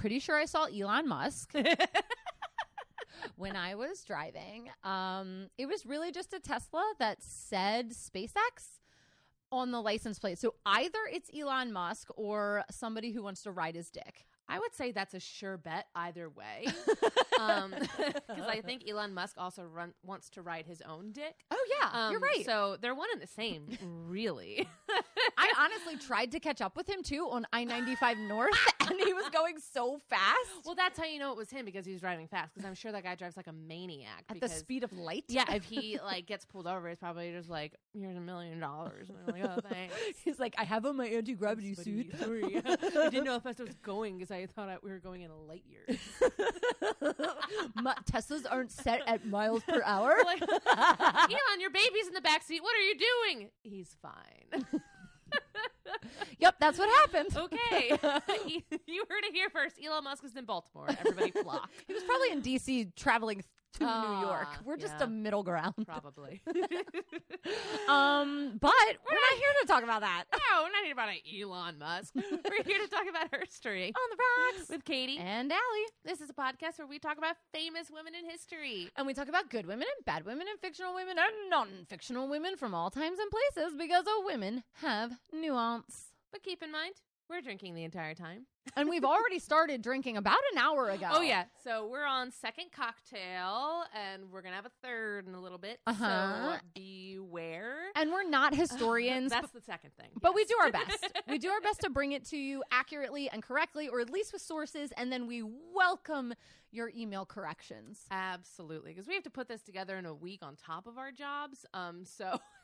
pretty sure I saw Elon Musk when I was driving. Um, it was really just a Tesla that said SpaceX on the license plate. So either it's Elon Musk or somebody who wants to ride his dick. I would say that's a sure bet either way. um, because I think Elon Musk also run, wants to ride his own dick. Oh yeah, you're Um, right. So they're one and the same, really. I honestly tried to catch up with him too on I ninety five North, and he was going so fast well, that's how you know it was him because he was driving fast. Because I'm sure that guy drives like a maniac. at the speed of light. Yeah, if he like gets pulled over, it's probably just like, "Here's a million dollars," and they're like, "Oh, thanks." He's like, I have on my anti gravity suit. I didn't know how fast I was going because I thought I, we were going in a light year. My, Teslas aren't set at miles per hour. like, Elon, your baby's in the back seat. What are you doing? He's fine. yep, that's what happened. okay, you, you heard it here first. Elon Musk is in Baltimore. Everybody flock. He was probably in DC traveling to New York. Ah, We're just yeah. a middle ground. Probably. Um, but we're not here to talk about that. No, we're not here about Elon Musk. We're here to talk about her story On the rocks with Katie. and Allie. This is a podcast where we talk about famous women in history. And we talk about good women and bad women and fictional women and non-fictional women from all times and places because all women have nuance. But keep in mind, we're drinking the entire time. And we've already started drinking about an hour ago. Oh yeah. So we're on second cocktail and we're gonna have a third in a little bit. Uh-huh. So beware. And we're not historians, That's the second thing. But we do our best. we do our best to bring it to you accurately and correctly, or at least with sources, and then we welcome your email corrections. Absolutely, because we have to put this together in a week on top of our jobs. Um, so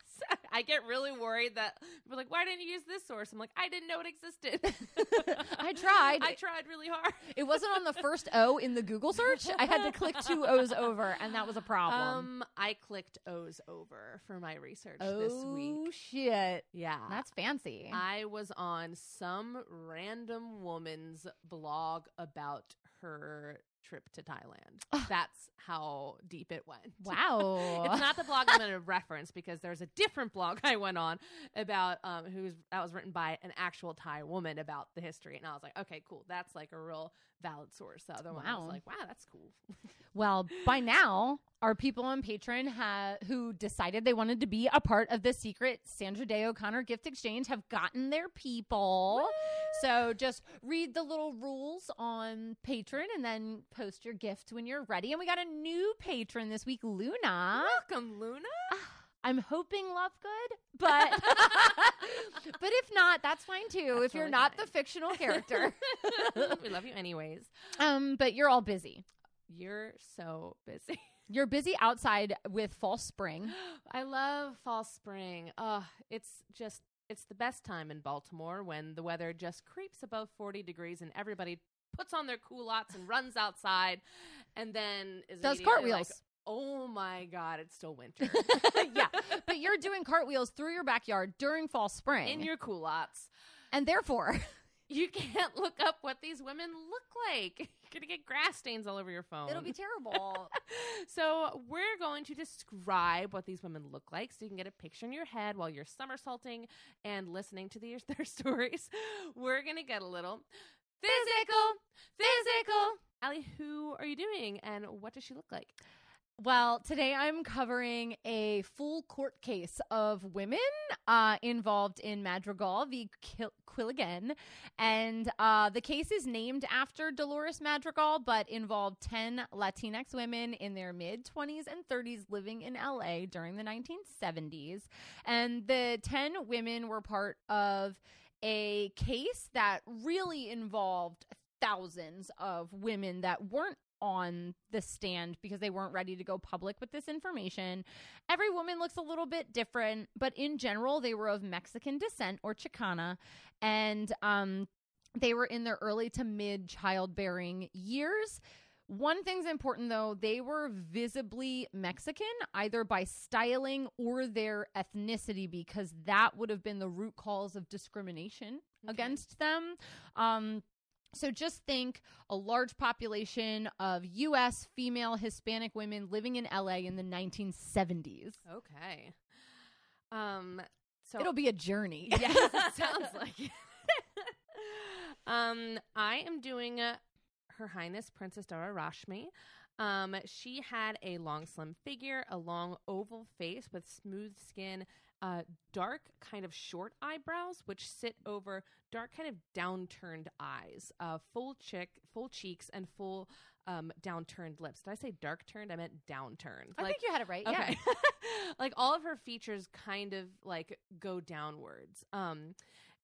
I get really worried that we're like, "Why didn't you use this source?" I'm like, "I didn't know it existed." I tried. I tried really hard. It wasn't on the first O in the Google search. I had to click two O's over, and that was a problem. Um, I clicked O's over for my research oh this week. Oh shit, Yeah, that's fancy. I was on some random woman's blog about her trip to Thailand. That's how deep it went. wow. It's not the blog I'm going to reference because there's a different blog I went on about um, who's that was written by an actual Thai woman about the history, and I was like, okay, cool, that's like a real valid source. The other one I was like, wow, that's cool. Well, by now, our people on Patreon ha- who decided they wanted to be a part of the secret Sandra Day O'Connor gift exchange have gotten their people. So just read the little rules on Patreon and then post your gift when you're ready. And we got a new patron this week, Luna. Welcome, Luna. Ah, I'm hoping love good, but but if not, that's fine too. That's if you're really not fine. the fictional character, we love you anyways. um, but you're all busy. You're so busy. You're busy outside with fall spring. I love fall spring. Oh, it's just it's the best time in Baltimore when the weather just creeps above 40 degrees and everybody puts on their culottes and runs outside and then is Does cartwheels. like, oh my god, it's still winter. yeah, but you're doing cartwheels through your backyard during fall spring, in your culottes. and therefore, You can't look up what these women look like. You're gonna get grass stains all over your phone. it'll be terrible. So we're going to describe what these women look like, so you can get a picture in your head while you're somersaulting and listening to these, their stories. We're gonna get a little physical, physical. Allie, who are you doing, and what does she look like? Well, today I'm covering a full court case of women uh, involved in Madrigal v. Quil- Quilligan, and uh, the case is named after Dolores Madrigal, but involved ten Latinx women in their mid 20s and 30s living in LA during the 1970s, and the ten women were part of a case that really involved thousands of women that weren't on the stand because they weren't ready to go public with this information. Every woman looks a little bit different, but in general, they were of Mexican descent or Chicana, and um, they were in their early to mid childbearing years. One thing's important though, they were visibly Mexican, either by styling or their ethnicity, because that would have been the root cause of discrimination Okay. against them. Um, so just think a large population of U.S. female Hispanic women living in L.A. in the 1970s. Okay. Um. So It'll be a journey. yes, it sounds like it. um, I am doing uh, Her Highness Princess Dara Rasmi. Um, she had a long, slim figure, a long oval face with smooth skin, uh, dark, kind of short eyebrows, which sit over dark, kind of downturned eyes, uh, full chick, full cheeks, and full um, downturned lips. Did I say dark turned? I meant downturned. I think you had it right. Yeah. Like all of her features kind of like go downwards. Um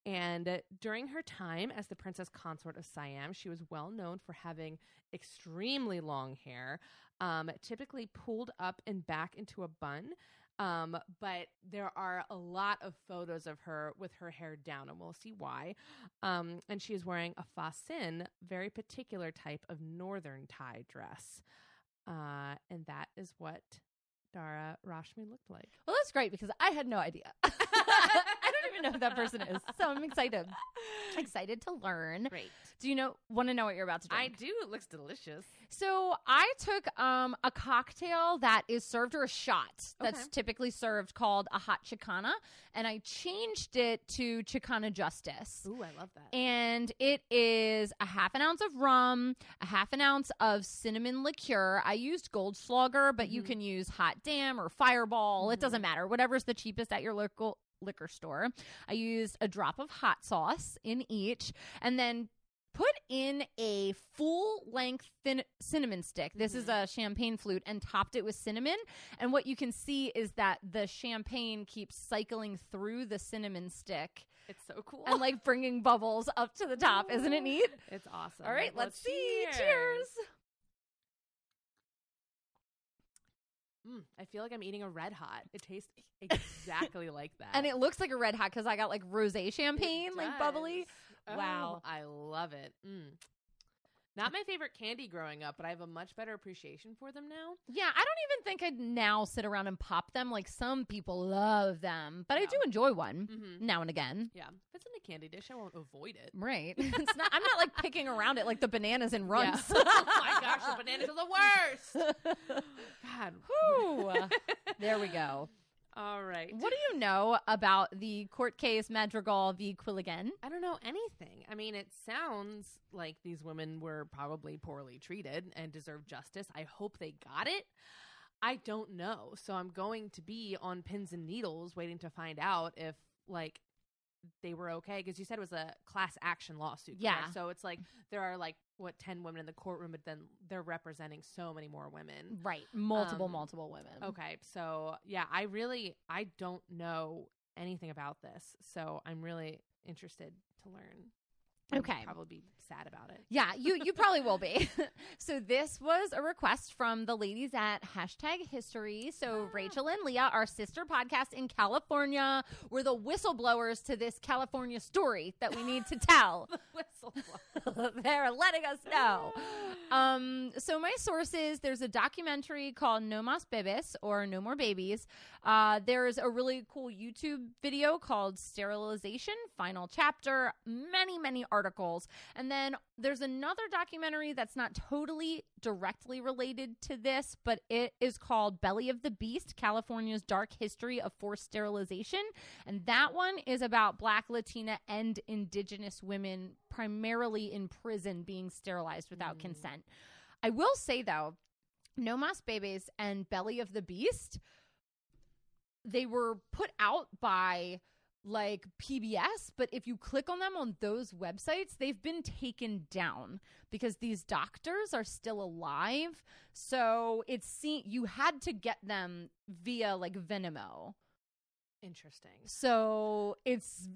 and during her time as the princess consort of Siam, she was well known for having extremely long hair, um, typically pulled up and back into a bun. Um, but there are a lot of photos of her with her hair down, and we'll see why. Um, and she is wearing a fasin, very particular type of northern Thai dress. Uh, and that is what Dara Rasmi looked like. Well, that's great because I had no idea. Don't know who that person is. So I'm excited. Excited to learn. Great. Do you know want to know what you're about to do? I do. It looks delicious. So I took um, a cocktail that is served or a shot that's Okay. typically served called a hot chicana, and I changed it to Chicana Justice. Ooh, I love that. And it is a half an ounce of rum, a half an ounce of cinnamon liqueur. I used Gold Goldschlager, but you Mhm. can use Hot Damn or Fireball. It Mhm. doesn't matter. Whatever's the cheapest at your local liquor store. I used a drop of hot sauce in each, and then put in a full length thin cinnamon stick. This is mm-hmm. a champagne flute and topped it with cinnamon. And what you can see is that the champagne keeps cycling through the cinnamon stick It's so cool. and like bringing bubbles up to the top. Isn't it neat? It's awesome. All right, Well, let's see. Cheers. Mm, I feel like I'm eating a red hot. It tastes exactly like that. And it looks like a red hot because I got like rose champagne, like bubbly. does. Wow. Oh, I love it. Mm. Not my favorite candy growing up, but I have a much better appreciation for them now. Yeah, I don't even think I'd now sit around and pop them like some people love them, but I do enjoy one Mm-hmm. now and again. Yeah. If it's in a candy dish, I won't avoid it. Right. It's not I'm not like picking around it like the bananas and Runts. Yeah. oh my gosh, the bananas are the worst. God. Whew. there we go. All right. What do you know about the court case Madrigal v. Quilligan? I don't know anything. I mean, it sounds like these women were probably poorly treated and deserve justice. I hope they got it. I don't know. So I'm going to be on pins and needles waiting to find out if, like, they were okay because you said it was a class action lawsuit. Yeah. correct? So it's like there are like what ten women in the courtroom, but then they're representing so many more women. Right. Multiple, Um, multiple women. Okay, so yeah, I really I don't know anything about this, so I'm really interested to learn. Okay. probably be sad about it. Yeah, you you probably will be. so this was a request from the ladies at hashtag History. So Ah. Rachel and Leah, our sister podcast in California, were the whistleblowers to this California story that we need to tell. Whistleblower. They're letting us know. Um, so my sources, there's a documentary called No Mas Bebes or No More Babies. Uh, there's a really cool YouTube video called Sterilization, Final Chapter, many, many articles. And then there's another documentary that's not totally directly related to this, but it is called Belly of the Beast, California's Dark History of Forced Sterilization. And that one is about Black, Latina, and Indigenous women, primarily in prison, being sterilized without Mm. consent. I will say, though, No Mas Babies and Belly of the Beast, they were put out by like PBS, but if you click on them on those websites, they've been taken down because these doctors are still alive. So it's seen you had to get them via like Vimeo. Interesting. So it's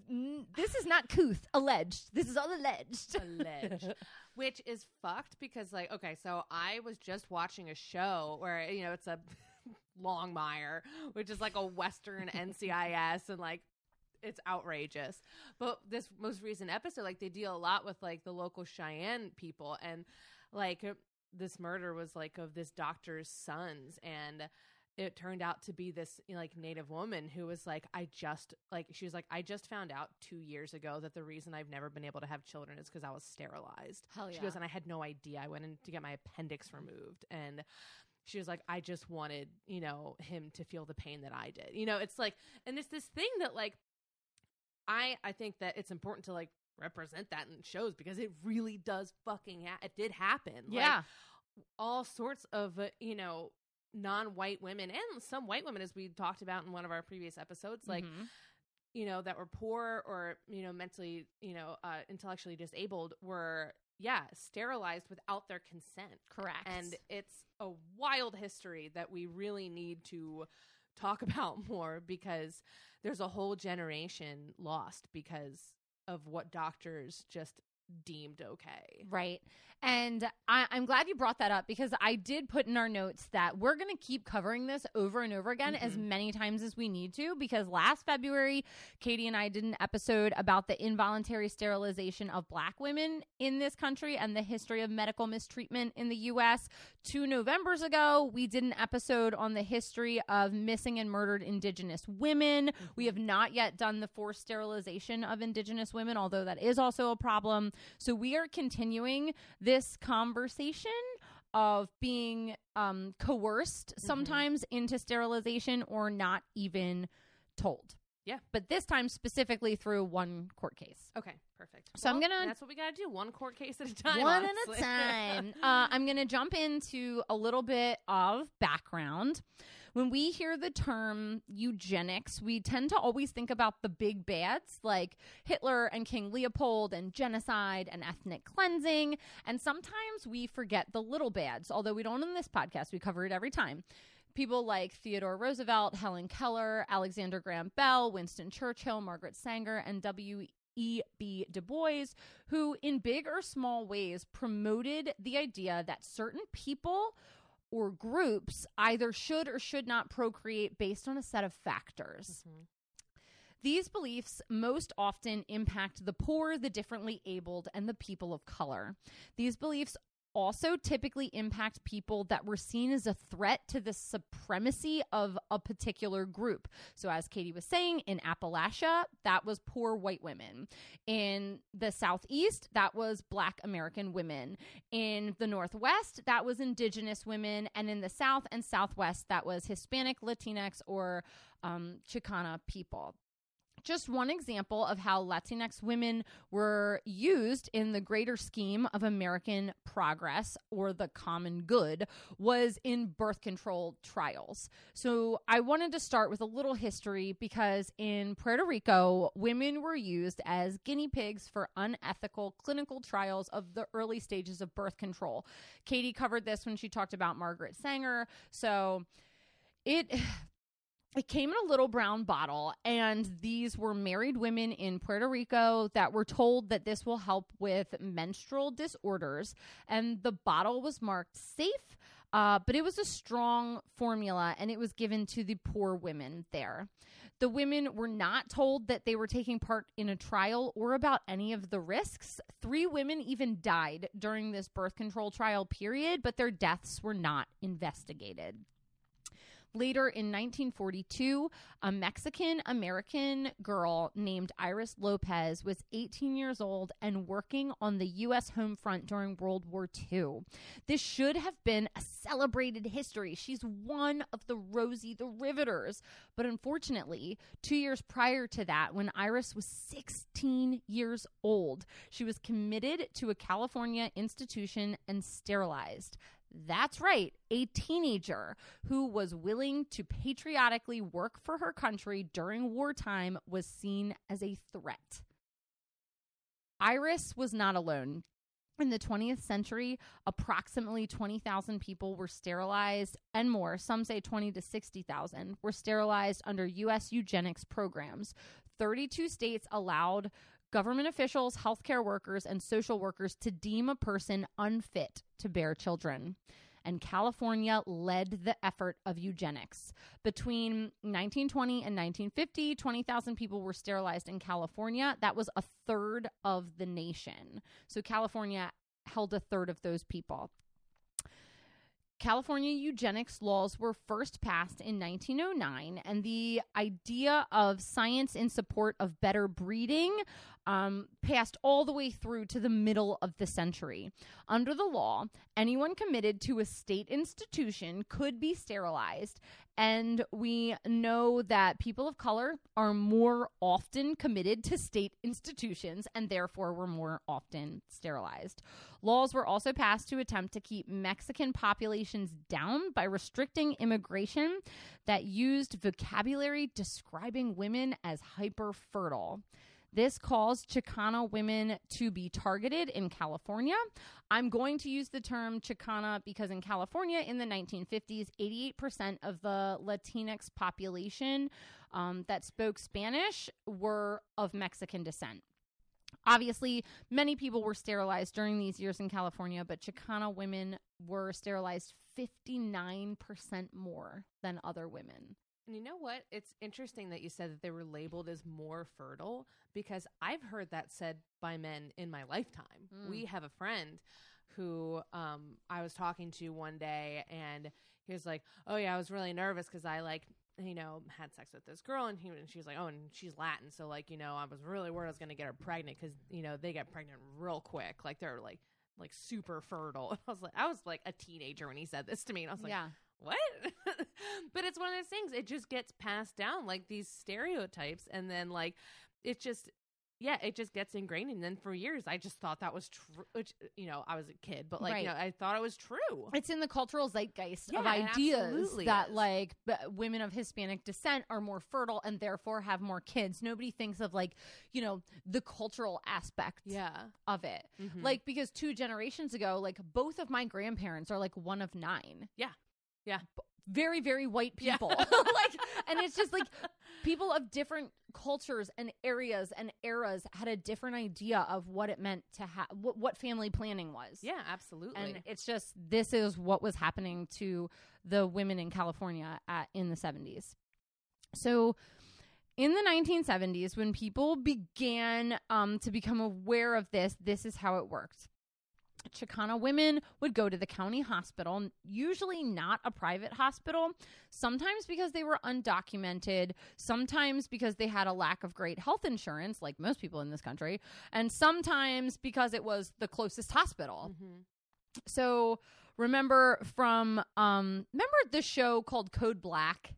this is not couth alleged. This is all alleged. Alleged. Which is fucked because, like, okay, so I was just watching a show where, you know, it's a Longmire, which is like a Western NCIS and like it's outrageous. But this most recent episode, like, they deal a lot with like the local Cheyenne people and like this murder was like of this doctor's sons. And it turned out to be this you know, like native woman who was like i just like she was like i just found out two years ago that the reason i've never been able to have children is because i was sterilized. Hell she goes and i had no idea. I went in to get my appendix removed. And she was like i just wanted you know him to feel the pain that i did. You know it's like and it's this thing that like i i think that it's important to like represent that in shows because it really does fucking ha- it did happen. Like, Yeah. all sorts of uh, you know non-white women and some white women as we talked about in one of our previous episodes like Mhm. you know that were poor or you know mentally you know uh, intellectually disabled were yeah sterilized without their consent correct. and it's a wild history that we really need to talk about more because there's a whole generation lost because of what doctors just deemed okay Right. And I, I'm glad you brought that up because I did put in our notes that we're going to keep covering this over and over again as Mhm. many times as we need to. Because last February, Katie and I did an episode about the involuntary sterilization of black women in this country and the history of medical mistreatment in the U.S. Two Novembers ago, we did an episode on the history of missing and murdered Indigenous women. We have not yet done the forced sterilization of Indigenous women, although that is also a problem. So we are continuing this conversation of being um, coerced sometimes into sterilization or not even told. Yeah. But this time specifically through one court case. okay perfect So I'm gonna- that's what we gotta do one court case at a time One at a time. uh, I'm going to jump into a little bit of background. When we hear the term eugenics, we tend to always think about the big bads like Hitler and King Leopold and genocide and ethnic cleansing. And sometimes we forget the little bads, although we don't in this podcast. We cover it every time. People like Theodore Roosevelt, Helen Keller, Alexander Graham Bell, Winston Churchill, Margaret Sanger, and W. E.B. Du Bois, who, in big or small ways, promoted the idea that certain people or groups either should or should not procreate based on a set of factors. Mhm. These beliefs most often impact the poor, the differently abled, and the people of color. These beliefs also typically impact people that were seen as a threat to the supremacy of a particular group. So, as Katie was saying, in Appalachia, that was poor white women. In the Southeast, that was Black American women. In the Northwest, that was Indigenous women. And in the South and Southwest, that was Hispanic, Latinx, or um, Chicana people just one example of how Latinx women were used in the greater scheme of American progress or the common good was in birth control trials. So I wanted to start with a little history because in Puerto Rico, women were used as guinea pigs for unethical clinical trials of the early stages of birth control. Katie covered this when she talked about Margaret Sanger. So it it came in a little brown bottle and these were married women in Puerto Rico that were told that this will help with menstrual disorders and the bottle was marked safe uh, but it was a strong formula and it was given to the poor women there the women were not told that they were taking part in a trial or about any of the risks. Three women even died during this birth control trial period, but their deaths were not investigated. Later in 1942, a Mexican American girl named Iris Lopez was 18 years old and working on the U.S. home front during World War II. This should have been a celebrated history. She's one of the Rosie the Riveters. But unfortunately, two years prior to that, when Iris was 16 years old, she was committed to a California institution and sterilized. That's right, a teenager who was willing to patriotically work for her country during wartime was seen as a threat. Iris was not alone. In the 20th century, approximately 20,000 people were sterilized and more, some say 20 to 60,000, were sterilized under U.S. eugenics programs. 32 states allowed government officials, healthcare workers, and social workers to deem a person unfit to bear children. And California led the effort of eugenics. Between 1920 and 1950, 20,000 people were sterilized in California. That was a third of the nation. So California held a third of those people. California eugenics laws were first passed in 1909, and the idea of science in support of better breeding um, passed all the way through to the middle of the century. Under the law, anyone committed to a state institution could be sterilized, and we know that people of color are more often committed to state institutions and therefore were more often sterilized. Laws were also passed to attempt to keep Mexican populations down by restricting immigration that used vocabulary describing women as hyper fertile. This caused Chicana women to be targeted in California. I'm going to use the term Chicana because in California in the 1950s, 88% of the Latinx population um, that spoke Spanish were of Mexican descent. Obviously, many people were sterilized during these years in California, but Chicana women were sterilized 59% more than other women. And you know what? It's interesting that you said that they were labeled as more fertile because I've heard that said by men in my lifetime. Mm. We have a friend who um, I was talking to one day, and he was like, "Oh yeah, I was really nervous because I like." You know, had sex with this girl, and he and she was like, "Oh, and she's Latin, so like, you know, I was really worried I was going to get her pregnant because you know they get pregnant real quick, like they're like like super fertile." And I was like, I was like a teenager when he said this to me, and I was like, yeah. What? but it's one of those things. It just gets passed down like these stereotypes, and then like it just yeah, it just gets ingrained. And then for years, I just thought that was true. You know, I was a kid, but like Right. you know, I thought it was true. It's in the cultural zeitgeist of Yeah, it ideas that is. like b- women of Hispanic descent are more fertile and therefore have more kids. Nobody thinks of like, you know, the cultural aspect Yeah, of it. Mhm. Like because two generations ago, like both of my grandparents are like one of nine. Yeah. Yeah. Very, very white Yeah. people. like and it's just like people of different cultures and areas and eras had a different idea of what it meant to have what, what family planning was. yeah, absolutely. And it's just this is what was happening to the women in California at, in the 70s. So in the 1970s, when people began um, to become aware of this, this is how it worked. Chicana women would go to the county hospital, usually not a private hospital, sometimes because they were undocumented, sometimes because they had a lack of great health insurance, like most people in this country, and sometimes because it was the closest hospital. Mhm. So remember from um remember the show called Code Black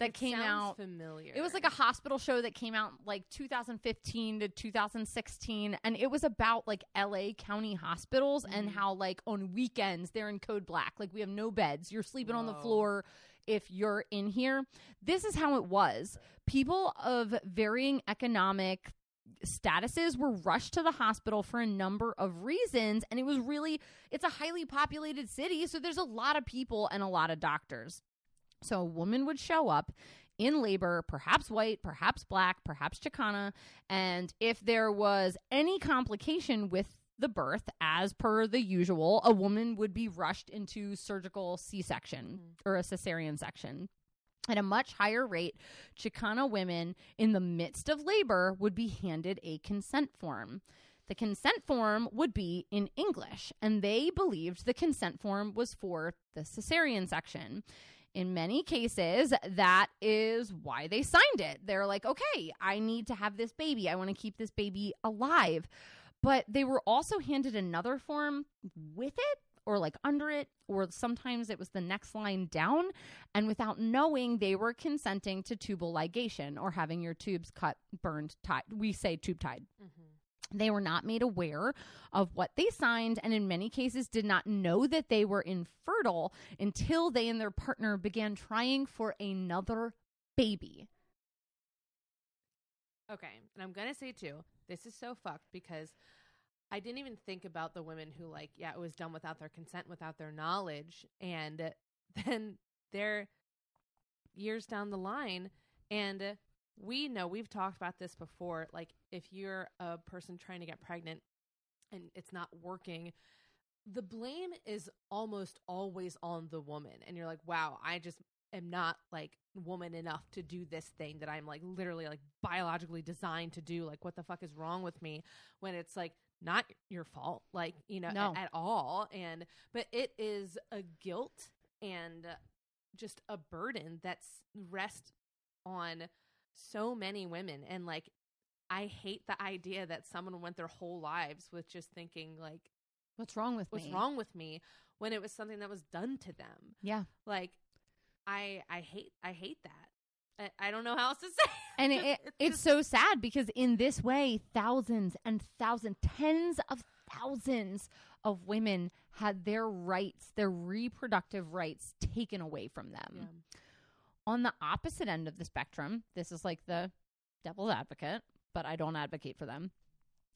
that came out familiar. it was like a hospital show that came out like 2015 to 2016 and it was about like LA county hospitals and Mhm. how like on weekends they're in code black. Like we have no beds. You're sleeping on the floor if you're in here. This is how it was. People of varying economic statuses were rushed to the hospital for a number of reasons and it was really it's a highly populated city so there's a lot of people and a lot of doctors so a woman would show up in labor, perhaps white, perhaps black, perhaps Chicana, and if there was any complication with the birth, as per the usual, a woman would be rushed into surgical C section mm-hmm. or a cesarean section. At a much higher rate, Chicana women in the midst of labor would be handed a consent form. The consent form would be in English, and they believed the consent form was for the cesarean section. In many cases, that is why they signed it. They're like, okay, I need to have this baby. I want to keep this baby alive. But they were also handed another form with it or like under it, or sometimes it was the next line down. And without knowing, they were consenting to tubal ligation or having your tubes cut, burned, tied. We say tube tied. Mhm. They were not made aware of what they signed, and in many cases, did not know that they were infertile until they and their partner began trying for another baby. Okay, and I'm gonna say too, this is so fucked because I didn't even think about the women who like, yeah, it was done without their consent, without their knowledge, and then they're years down the line, and we know we've talked about this before. Like, if you're a person trying to get pregnant and it's not working. The blame is almost always on the woman, and you're like, "Wow, I just am not like woman enough to do this thing that I'm like literally like biologically designed to do. Like, what the fuck is wrong with me? When it's like not your fault, like you know, No. at, at all. And but it is a guilt and just a burden that's rest on so many women, and like I hate the idea that someone went their whole lives with just thinking like, What's wrong with "What's me? wrong with me?" when it was something that was done to them. Yeah. Like, I I hate I hate that. I, I don't know how else to say. And it, it, it's so sad because in this way, thousands and thousands, tens of thousands of women had their rights, their reproductive rights taken away from them. Yeah. On the opposite end of the spectrum, this is like the devil's advocate, but I don't advocate for them.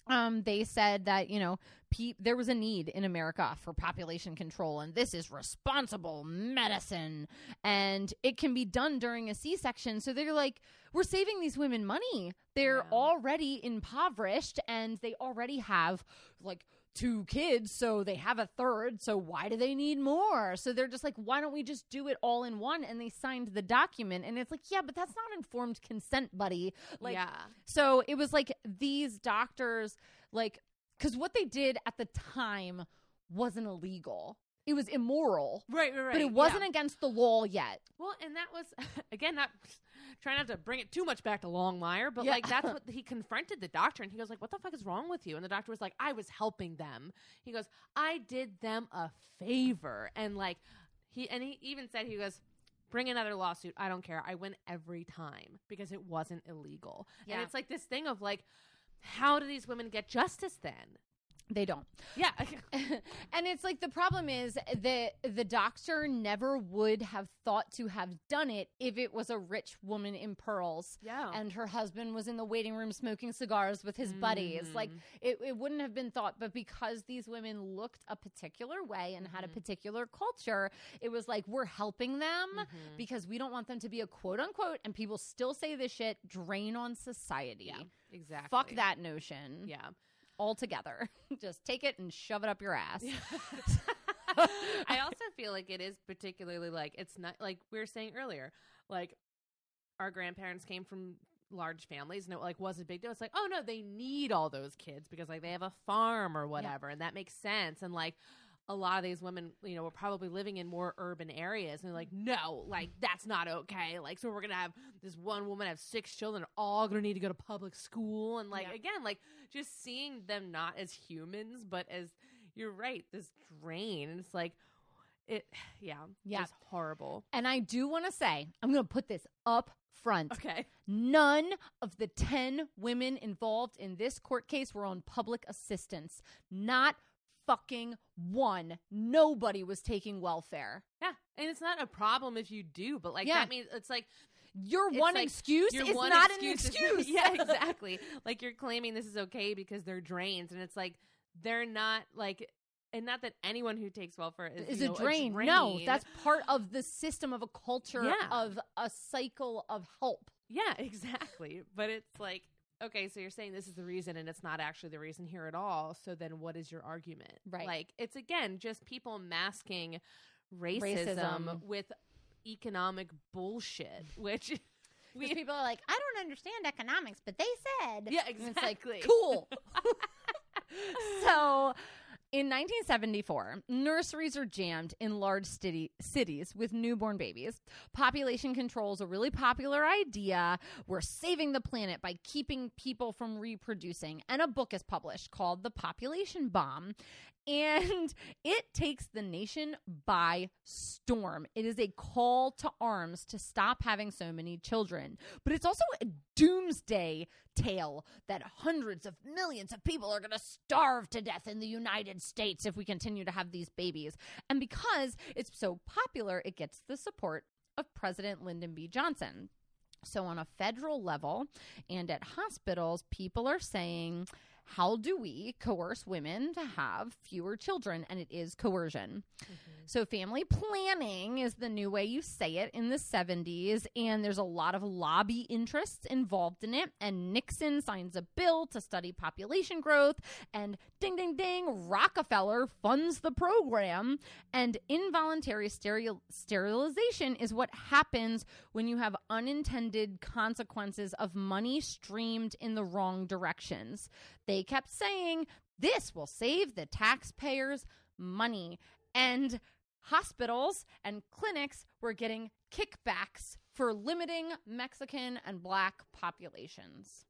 Um, they said that you know pe- there was a need in America for population control, and this is responsible medicine, and it can be done during a C-section. So they're like, we're saving these women money. They're Yeah. already impoverished, and they already have like two kids, so they have a third. So why do they need more? So they're just like, why don't we just do it all in one? And they signed the document, and it's like, yeah, but that's not informed consent, buddy. Like, yeah. so it was like these doctors, like, because what they did at the time wasn't illegal. It was immoral, Right, right, right. but it wasn't against the law yet. Well, and that was again not trying not to bring it too much back to Longmire, but Yeah. like that's what he confronted the doctor, and he goes like, "What the fuck is wrong with you?" And the doctor was like, "I was helping them." He goes, "I did them a favor," and like he and he even said he goes. Bring another lawsuit. I don't care. I win every time because it wasn't illegal. Yeah. And it's like this thing of like, how do these women get justice then? They don't. Yeah. and it's like the problem is that the doctor never would have thought to have done it if it was a rich woman in pearls. yeah. And her husband was in the waiting room smoking cigars with his buddies. Like Mhm. it, it wouldn't have been thought, but because these women looked a particular way and had a Mhm. particular culture, it was like we're helping them Mhm. because we don't want them to be a quote unquote, and people still say this shit, drain on society. yeah. Exactly. Fuck that notion Yeah. Altogether. Just take it and shove it up your ass. I also feel like it is particularly like it's not like we were saying earlier, like our grandparents came from large families and it like was a big deal. It's like, oh no, they need all those kids because like they have a farm or whatever, and that makes sense. And like a lot of these women, you know, were probably living in more urban areas and they're like, no, like that's not okay. Like, so we're gonna have this one woman have six children, all gonna need to go to public school. And like Yeah. again, like just seeing them not as humans, but as you're right, this drain. And it's like it yeah, Yeah. It's horrible. And I do want to say, I'm going to put this up front. Okay. None of the 10 women involved in this court case were on public assistance. Not fucking one. Nobody was taking welfare. Yeah. And it's not a problem if you do, but like Yeah. that means it's like Your It's one like excuse your is one not excuse an is- excuse. yeah, exactly. like you're claiming this is okay because they're drains, and it's like they're not like, and not that anyone who takes welfare is, is you a, know, drain. No, drain. that's part of the system of a culture Yeah. of a cycle of help. yeah, exactly. But it's like. Okay, so you're saying this is the reason and it's not actually the reason here at all. So then what is your argument? Right. Like it's again just people masking racism, Racism. with economic bullshit, which we people are like, I don't understand economics, but they said. Yeah, it's like, exactly. cool. so in 1974, nurseries are jammed in large city- cities with newborn babies. Population control is a really popular idea. We're saving the planet by keeping people from reproducing. And a book is published called The Population Bomb. And it takes the nation by storm. It is a call to arms to stop having so many children. But it's also a doomsday tale that hundreds of millions of people are going to starve to death in the United States if we continue to have these babies. And because it's so popular, it gets the support of President Lyndon B. Johnson. So, on a federal level and at hospitals, people are saying, how do we coerce women to have fewer children? And it is coercion. Mm-hmm. So, family planning is the new way you say it in the 70s, and there's a lot of lobby interests involved in it. And Nixon signs a bill to study population growth, and ding, ding, ding, Rockefeller funds the program. And involuntary steril- sterilization is what happens when you have unintended consequences of money streamed in the wrong directions. They kept saying, this will save the taxpayers money. And hospitals and clinics were getting kickbacks for limiting Mexican and black populations.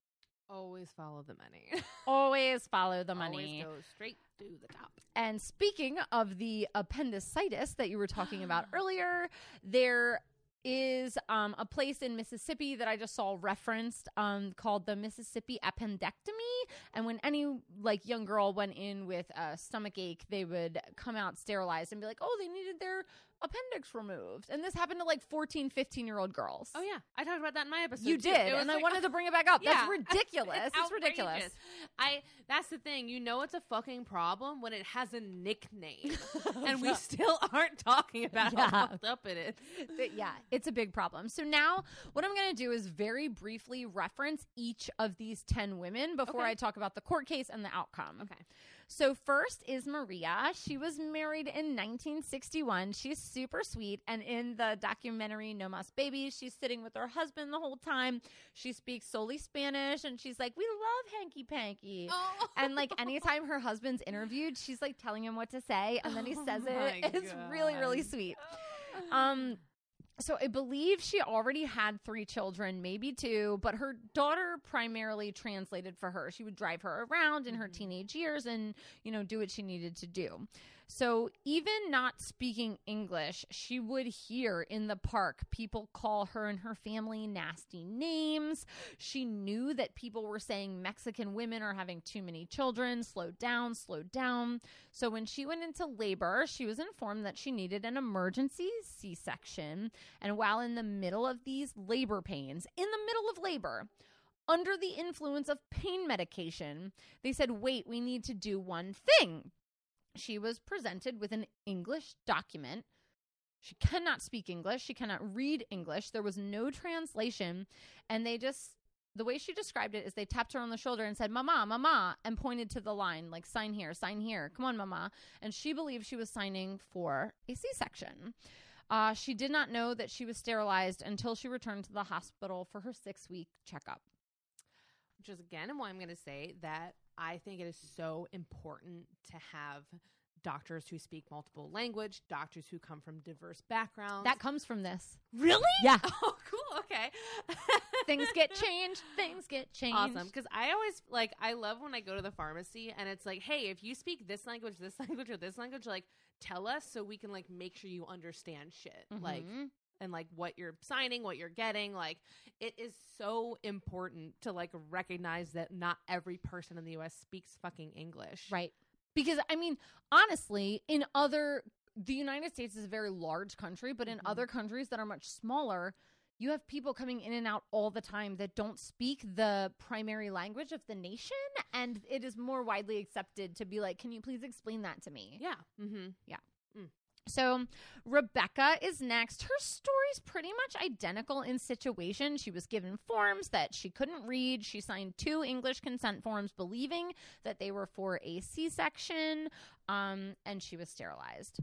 Always follow the money. Always follow the money. Always go straight to the top. And speaking of the appendicitis that you were talking about earlier, there is um, a place in Mississippi that I just saw referenced um, called the Mississippi appendectomy. And when any like young girl went in with a stomach ache, they would come out sterilized and be like, "Oh, they needed their appendix removed." And this happened to like 14, 15 year old girls. Oh yeah, I talked about that in my episode. you too. did, and I like, wanted to bring it back up. That's Yeah. ridiculous. it's ridiculous. I that's the thing. You know it's a fucking problem when it has a nickname, and we still aren't talking about Yeah. how fucked up it is. Th- yeah, it's a big problem. So now what I'm going to do is very briefly reference each of these 10 women before Okay. I talk about the court case and the outcome. Okay. So first is Maria. She was married in 1961. She's super sweet and in the documentary No Mas Babies, she's sitting with her husband the whole time. She speaks solely Spanish and she's like, "We love hanky panky." Oh. And like anytime her husband's interviewed, she's like telling him what to say and then he Oh says my it. It's really really sweet. Um, so I believe she already had three children, maybe two, but her daughter primarily translated for her. She would drive her around in her Mhm. teenage years and, you know, do what she needed to do. So even not speaking English, she would hear in the park people call her and her family nasty names. She knew that people were saying Mexican women are having too many children, slow down, slow down. So when she went into labor, she was informed that she needed an emergency C section. And while in the middle of these labor pains, in the middle of labor, under the influence of pain medication, they said, wait, we need to do one thing. She was presented with an English document. She cannot speak English. She cannot read English. There was no translation. And they just, the way she described it is they tapped her on the shoulder and said, Mama, Mama, and pointed to the line, like, sign here, sign here. Come on, Mama. And she believed she was signing for a C section. Uh, she did not know that she was sterilized until she returned to the hospital for her six week checkup. Which is again why I'm going to say that I think it is so important to have doctors who speak multiple language, doctors who come from diverse backgrounds. That comes from this. really? Yeah. Oh, cool. Okay. things get changed. Things get changed. Awesome. Because I always like, I love when I go to the pharmacy and it's like, hey, if you speak this language, this language, or this language, like, tell us so we can like make sure you understand shit. Like, Mhm. And like what you're signing, what you're getting. Like, it is so important to like recognize that not every person in the US speaks fucking English. Right. Because I mean, honestly, in other the United States is a very large country, but in Mhm. other countries that are much smaller, you have people coming in and out all the time that don't speak the primary language of the nation and it is more widely accepted to be like, "Can you please explain that to me?" Yeah. Mm-hmm. So Rebecca is next. Her story's pretty much identical in situation. She was given forms that she couldn't read. She signed two English consent forms believing that they were for a C section, um, and she was sterilized.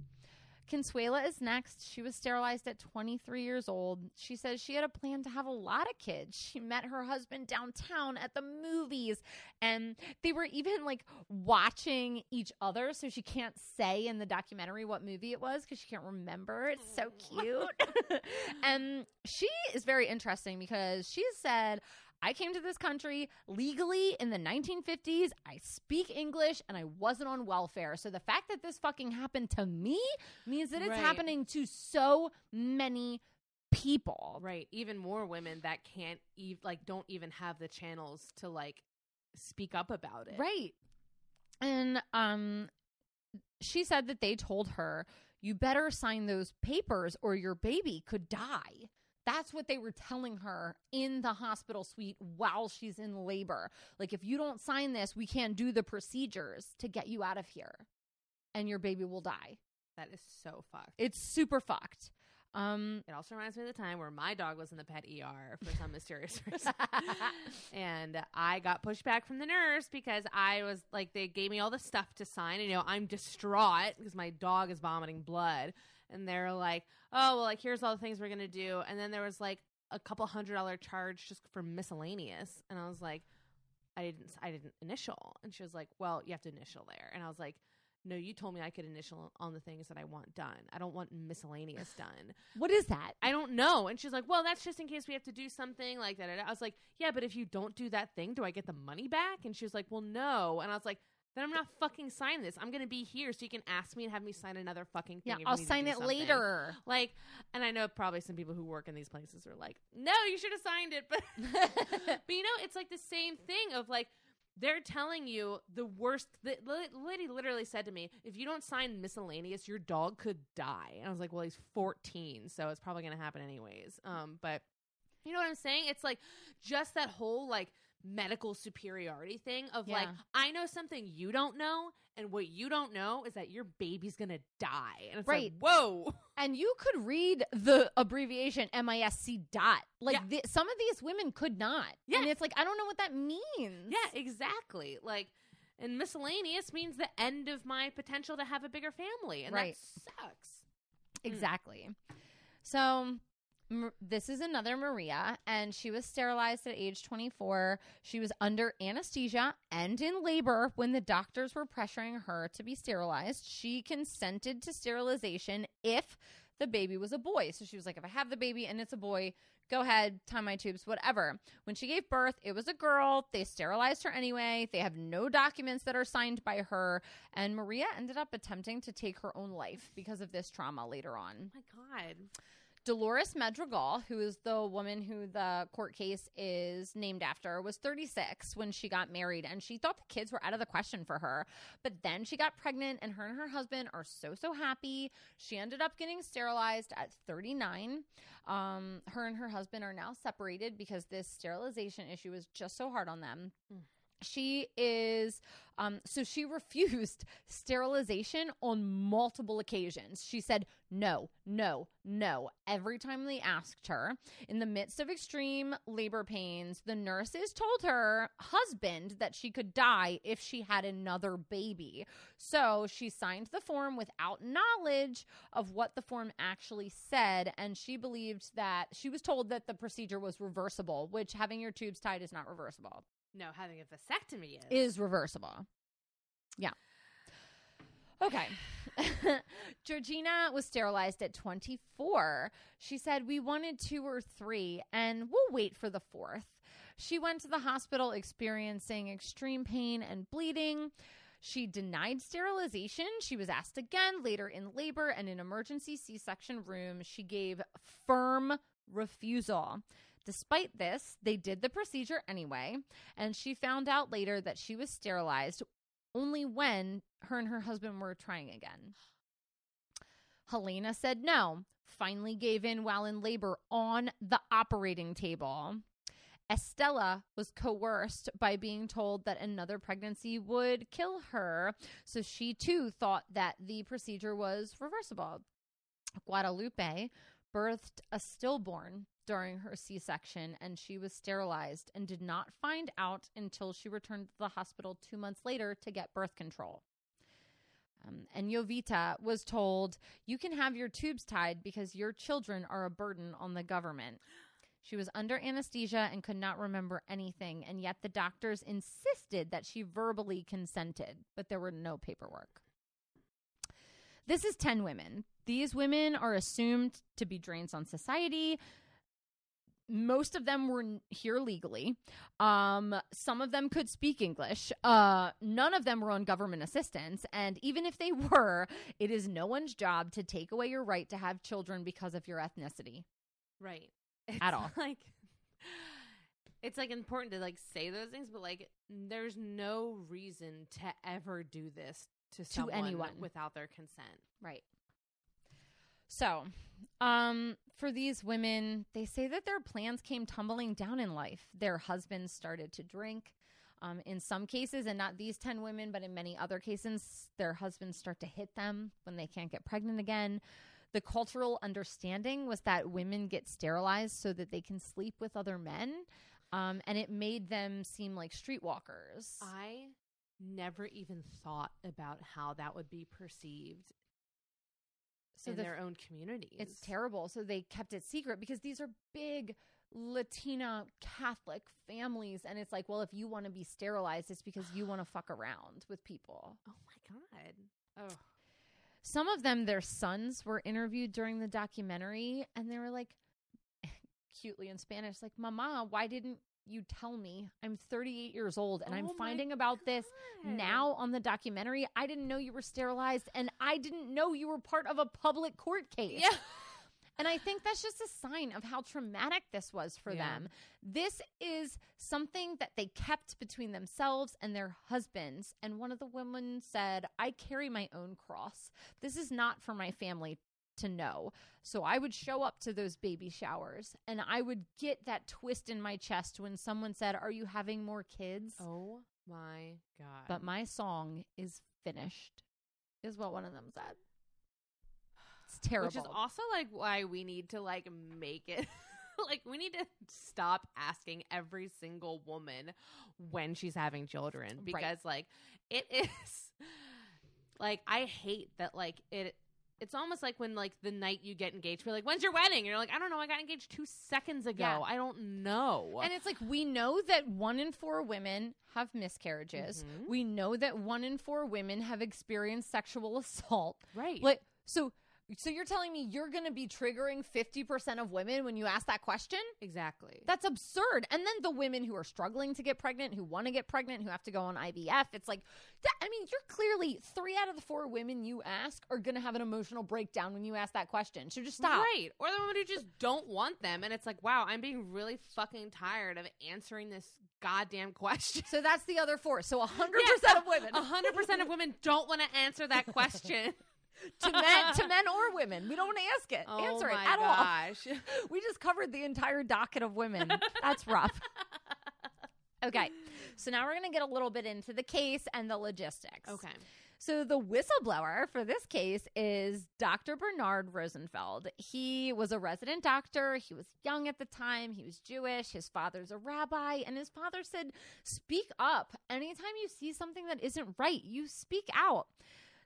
Consuela is next. She was sterilized at 23 years old. She says she had a plan to have a lot of kids. She met her husband downtown at the movies, and they were even like watching each other. So she can't say in the documentary what movie it was because she can't remember. It's so cute. and she is very interesting because she said, I came to this country legally in the 1950s. I speak English and I wasn't on welfare. So the fact that this fucking happened to me means that it's Right. happening to so many people. Right. Even more women that can't like don't even have the channels to like speak up about it. Right. And um she said that they told her, "You better sign those papers or your baby could die." That's what they were telling her in the hospital suite while she's in labor. Like if you don't sign this, we can't do the procedures to get you out of here and your baby will die. That is so fucked. It's super fucked. Um It also reminds me of the time where my dog was in the pet ER for some mysterious reason. and I got pushed back from the nurse because I was like, they gave me all the stuff to sign. And, you know, I'm distraught because my dog is vomiting blood. And they're like, oh, well, like, here's all the things we're going to do. And then there was like a couple hundred dollar charge just for miscellaneous. And I was like, I didn't, I didn't initial. And she was like, well, you have to initial there. And I was like, no, you told me I could initial on the things that I want done. I don't want miscellaneous done. What is that? I don't know. And she's like, well, that's just in case we have to do something like that. I was like, yeah, but if you don't do that thing, do I get the money back? And she was like, well, no. And I was like, then I'm not fucking signing this. I'm gonna be here so you can ask me and have me sign another fucking thing. Yeah, I'll sign it something. later. Like, and I know probably some people who work in these places are like, no, you should have signed it. But, but you know, it's like the same thing of like, they're telling you the worst. The lady literally said to me, if you don't sign miscellaneous, your dog could die. And I was like, well, he's 14, so it's probably going to happen anyways. Um, but you know what I'm saying? It's like just that whole like medical superiority thing of like, I know something you don't know, and what you don't know is that your baby's going to die. And it's Right. like, whoa. and you could read the abbreviation MISC dot. Like Yeah. the, some of these women could not. Yeah. And it's like I don't know what that means. Yeah, exactly. Like, and miscellaneous means the end of my potential to have a bigger family, and Right. that sucks. Hmm. Exactly. So M- this is another Maria, and she was sterilized at age 24. She was under anesthesia and in labor when the doctors were pressuring her to be sterilized. She consented to sterilization if the baby was a boy. So she was like, if I have the baby and it's a boy, go ahead, tie my tubes, whatever. When she gave birth, it was a girl. They sterilized her anyway. They have no documents that are signed by her. And Maria ended up attempting to take her own life because of this trauma later on. Oh my God. Dolores Madrigal, who is the woman who the court case is named after, was 36 when she got married and she thought the kids were out of the question for her. But then she got pregnant and her and her husband are so, so happy. She ended up getting sterilized at 39. Um, her and her husband are now separated because this sterilization issue is just so hard on them. Mm. She is, um, so she refused sterilization on multiple occasions. She said, no, no, no. Every time they asked her, in the midst of extreme labor pains, the nurses told her husband that she could die if she had another baby. So she signed the form without knowledge of what the form actually said. And she believed that she was told that the procedure was reversible, which having your tubes tied is not reversible No, having a vasectomy is. is reversible. Yeah. Okay. Georgina was sterilized at 24. She said, We wanted two or three, and we'll wait for the fourth. She went to the hospital experiencing extreme pain and bleeding. She denied sterilization. She was asked again later in labor and in emergency C section room. She gave firm refusal. Despite this, they did the procedure anyway, and she found out later that she was sterilized only when her and her husband were trying again. Helena said no, finally gave in while in labor on the operating table. Estella was coerced by being told that another pregnancy would kill her, so she too thought that the procedure was reversible. Guadalupe birthed a stillborn during her C section and she was sterilized and did not find out until she returned to the hospital two months later to get birth control. Um, and Jovita was told, You can have your tubes tied because your children are a burden on the government. She was under anesthesia and could not remember anything, and yet the doctors insisted that she verbally consented, but there were no paperwork. This is 10 women. These women are assumed to be drains on society. Most of them were here legally. Um, some of them could speak English. Uh, none of them were on government assistance. And even if they were, it is no one's job to take away your right to have children because of your ethnicity. right. At all. Like, it's like important to like say those things, but like, there's no reason to ever do this to, someone anyone. without their consent. Right. So, um, for these women, they say that their plans came tumbling down in life. Their husbands started to drink. Um, in some cases, and not these 10 women, but in many other cases, their husbands start to hit them when they can't get pregnant again. The cultural understanding was that women get sterilized so that they can sleep with other men. Um, and it made them seem like streetwalkers. I never even thought about how that would be perceived so in the their own communities. It's terrible. So they kept it secret because these are big Latina Catholic families. And it's like, well, if you want to be sterilized, it's because you want to fuck around with people. Oh my god. Oh. Some of them, their sons were interviewed during the documentary, and they were like, cutely in Spanish, like, Mama, why didn't you tell me? I'm 38 years old and Oh I'm finding about this now on the documentary. I didn't know you were sterilized, and I didn't know you were part of a public court case. Yeah. And I think that's just a sign of how traumatic this was for Yeah. them. This is something that they kept between themselves and their husbands. And one of the women said, I carry my own cross. This is not for my family to know. So I would show up to those baby showers and I would get that twist in my chest when someone said, Are you having more kids? Oh my god. But my song is finished, is what one of them said. It's terrible. Which is also like why we need to like make it like we need to stop asking every single woman when she's having children Right. because like it is like I hate that like it it's almost like when like the night you get engaged, we're like, "When's your wedding?" And you're like, "I don't know. I got engaged two seconds ago. Yeah. I don't know." And it's like we know that one in four women have miscarriages. Mhm. We know that one in four women have experienced sexual assault. right, Like so so you're telling me you're going to be triggering 50% of women when you ask that question? exactly. That's absurd. And then the women who are struggling to get pregnant, who want to get pregnant, who have to go on IVF, it's like, that, I mean, you're clearly three out of the four women you ask are going to have an emotional breakdown when you ask that question. So just stop. Right. Or the women who just don't want them. And it's like, wow, I'm being really fucking tired of answering this goddamn question. So that's the other four. So 100% Yeah. of women. A hundred percent of women don't want to answer that question. To men to men or women. We don't want to ask it. oh answer it at all. gosh. We just covered the entire docket of women. That's rough. Okay. So now we're going to get a little bit into the case and the logistics. Okay. So the whistleblower for this case is Dr. Bernard Rosenfeld. He was a resident doctor. He was young at the time. He was Jewish. His father's a rabbi. And his father said, Speak up. Anytime you see something that isn't right, you speak out.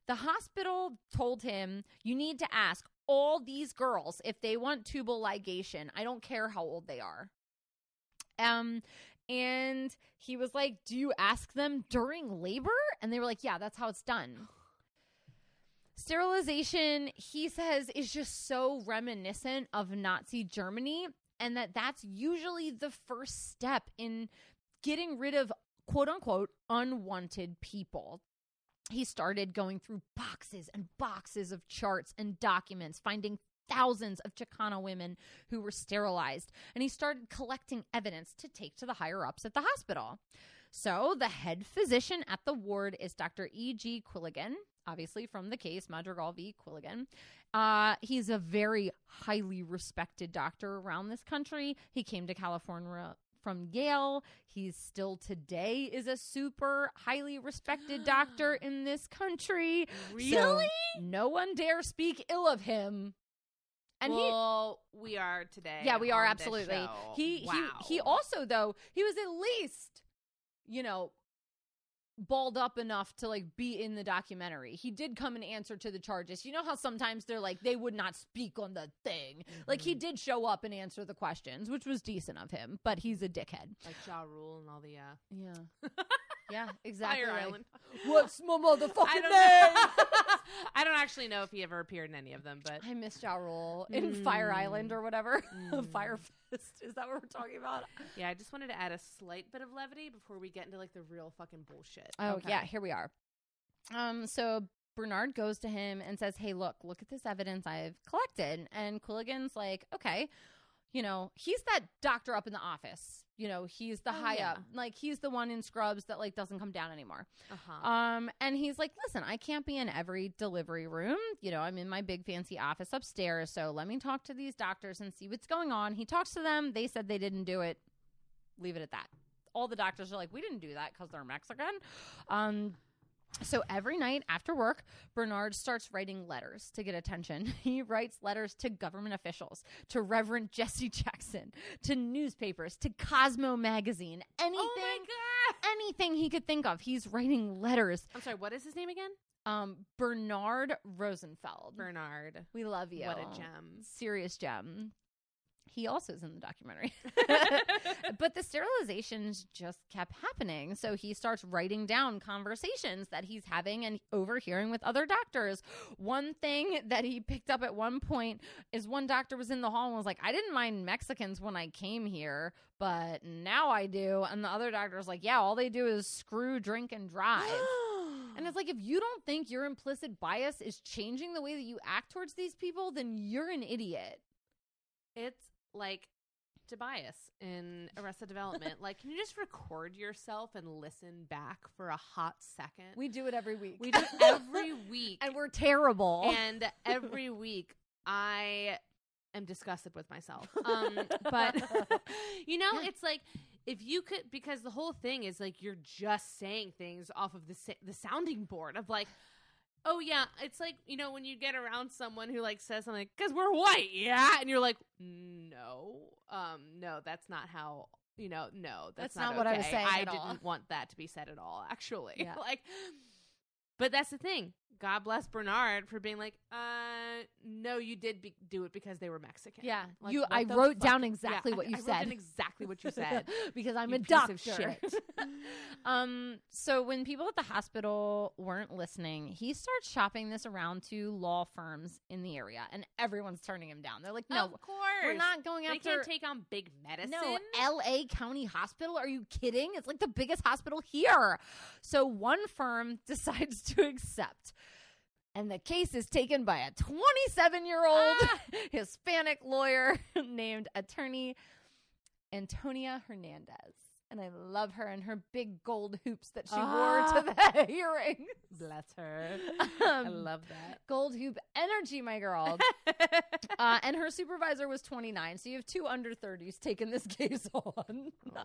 The hospital told him, You need to ask all these girls if they want tubal ligation. I don't care how old they are. Um, and he was like, Do you ask them during labor? And they were like, Yeah, that's how it's done. Sterilization, he says, is just so reminiscent of Nazi Germany, and that that's usually the first step in getting rid of quote unquote unwanted people. He started going through boxes and boxes of charts and documents, finding thousands of Chicano women who were sterilized, and he started collecting evidence to take to the higher ups at the hospital. So, the head physician at the ward is Dr. E.J. Quilligan, obviously from the case Madrigal v. Quilligan. Uh, he's a very highly respected doctor around this country. He came to California from Yale. He's still today is a super highly respected doctor in this country. So Really? no one dare speak ill of him. And he we are today. yeah, we are absolutely. He wow. he he also though he was at least you know balled up enough to like be in the documentary. He did come and answer to the charges. You know how sometimes they're like they would not speak on the thing. Like he Mhm. did show up and answer the questions, which was decent of him, but he's a dickhead. like Ja Rule and all the uh, Yeah. Yeah, exactly. Fire. Island. What's my motherfucking I don't name? I don't actually know if he ever appeared in any of them, but I missed Ja Rule in Fire Mm. Island or whatever. Mm. Fyre Fest. Is that what we're talking about? yeah, I just wanted to add a slight bit of levity before we get into like the real fucking bullshit. Oh Okay. yeah, here we are. Um, so Bernard goes to him and says, "Hey, look, look at this evidence I've collected." And Quilligan's like, "Okay." You know, he's that doctor up in the office. You know, he's the Oh, high yeah. up. Like he's the one in scrubs that like doesn't come down anymore. Uh-huh. Um, and he's like, listen, I can't be in every delivery room. You know, I'm in my big fancy office upstairs. So let me talk to these doctors and see what's going on. He talks to them. They said they didn't do it. Leave it at that. All the doctors are like, we didn't do that because they're Mexican. Um, so every night after work, Bernard starts writing letters to get attention. He writes letters to government officials, to Reverend Jesse Jackson, to newspapers, to Cosmo magazine, anything oh my god! anything he could think of. He's writing letters. I'm sorry. What is his name again? Um, Bernard Rosenfeld. Bernard. we love you. What a gem. Serious gem. He also is in the documentary. but the sterilizations just kept happening. So he starts writing down conversations that he's having and overhearing with other doctors. One thing that he picked up at one point is one doctor was in the hall and was like, I didn't mind Mexicans when I came here, but now I do. And the other doctor's like, Yeah, all they do is screw, drink, and drive. And it's like, if you don't think your implicit bias is changing the way that you act towards these people, then you're an idiot. It's like Tobias in Arrested Development. like, can you just record yourself and listen back for a hot second? We do it every week. We do it every week. and we're terrible. and every week I am disgusted with myself. Um, but you know, it's like if you could, because the whole thing is like you're just saying things off of the sa- the sounding board of like. Oh yeah, it's like you know when you get around someone who like says something because we're white, yeah, and you're like, no, um, no, that's not how you know, no, that's, That's not what I was saying I didn't all." want that to be said at all, actually. Yeah. like, but that's the thing. God bless Bernard for being like, uh, no, you did be- do it because they were Mexican. yeah, Like, you. what I the wrote fuck? down Yeah, exactly I- what you I wrote said. down exactly what you said. because I'm you a piece doctor. of shit. um, so when people at the hospital weren't listening, he starts shopping this around to law firms in the area, and everyone's turning him down. They're like, "No, of course, we're not going They after." can't take on big medicine. No, L.A. County Hospital. Are you kidding? It's like the biggest hospital here. So one firm decides to accept. And the case is taken by a 27 year old Ah. Hispanic lawyer named attorney Antonia Hernandez. And I love her and her big gold hoops that she Ah. wore to the hearing. Bless her. I Um, love that. Gold hoop energy, my girl. uh, and her supervisor was 29. So you have two under 30s taking this case on. oh my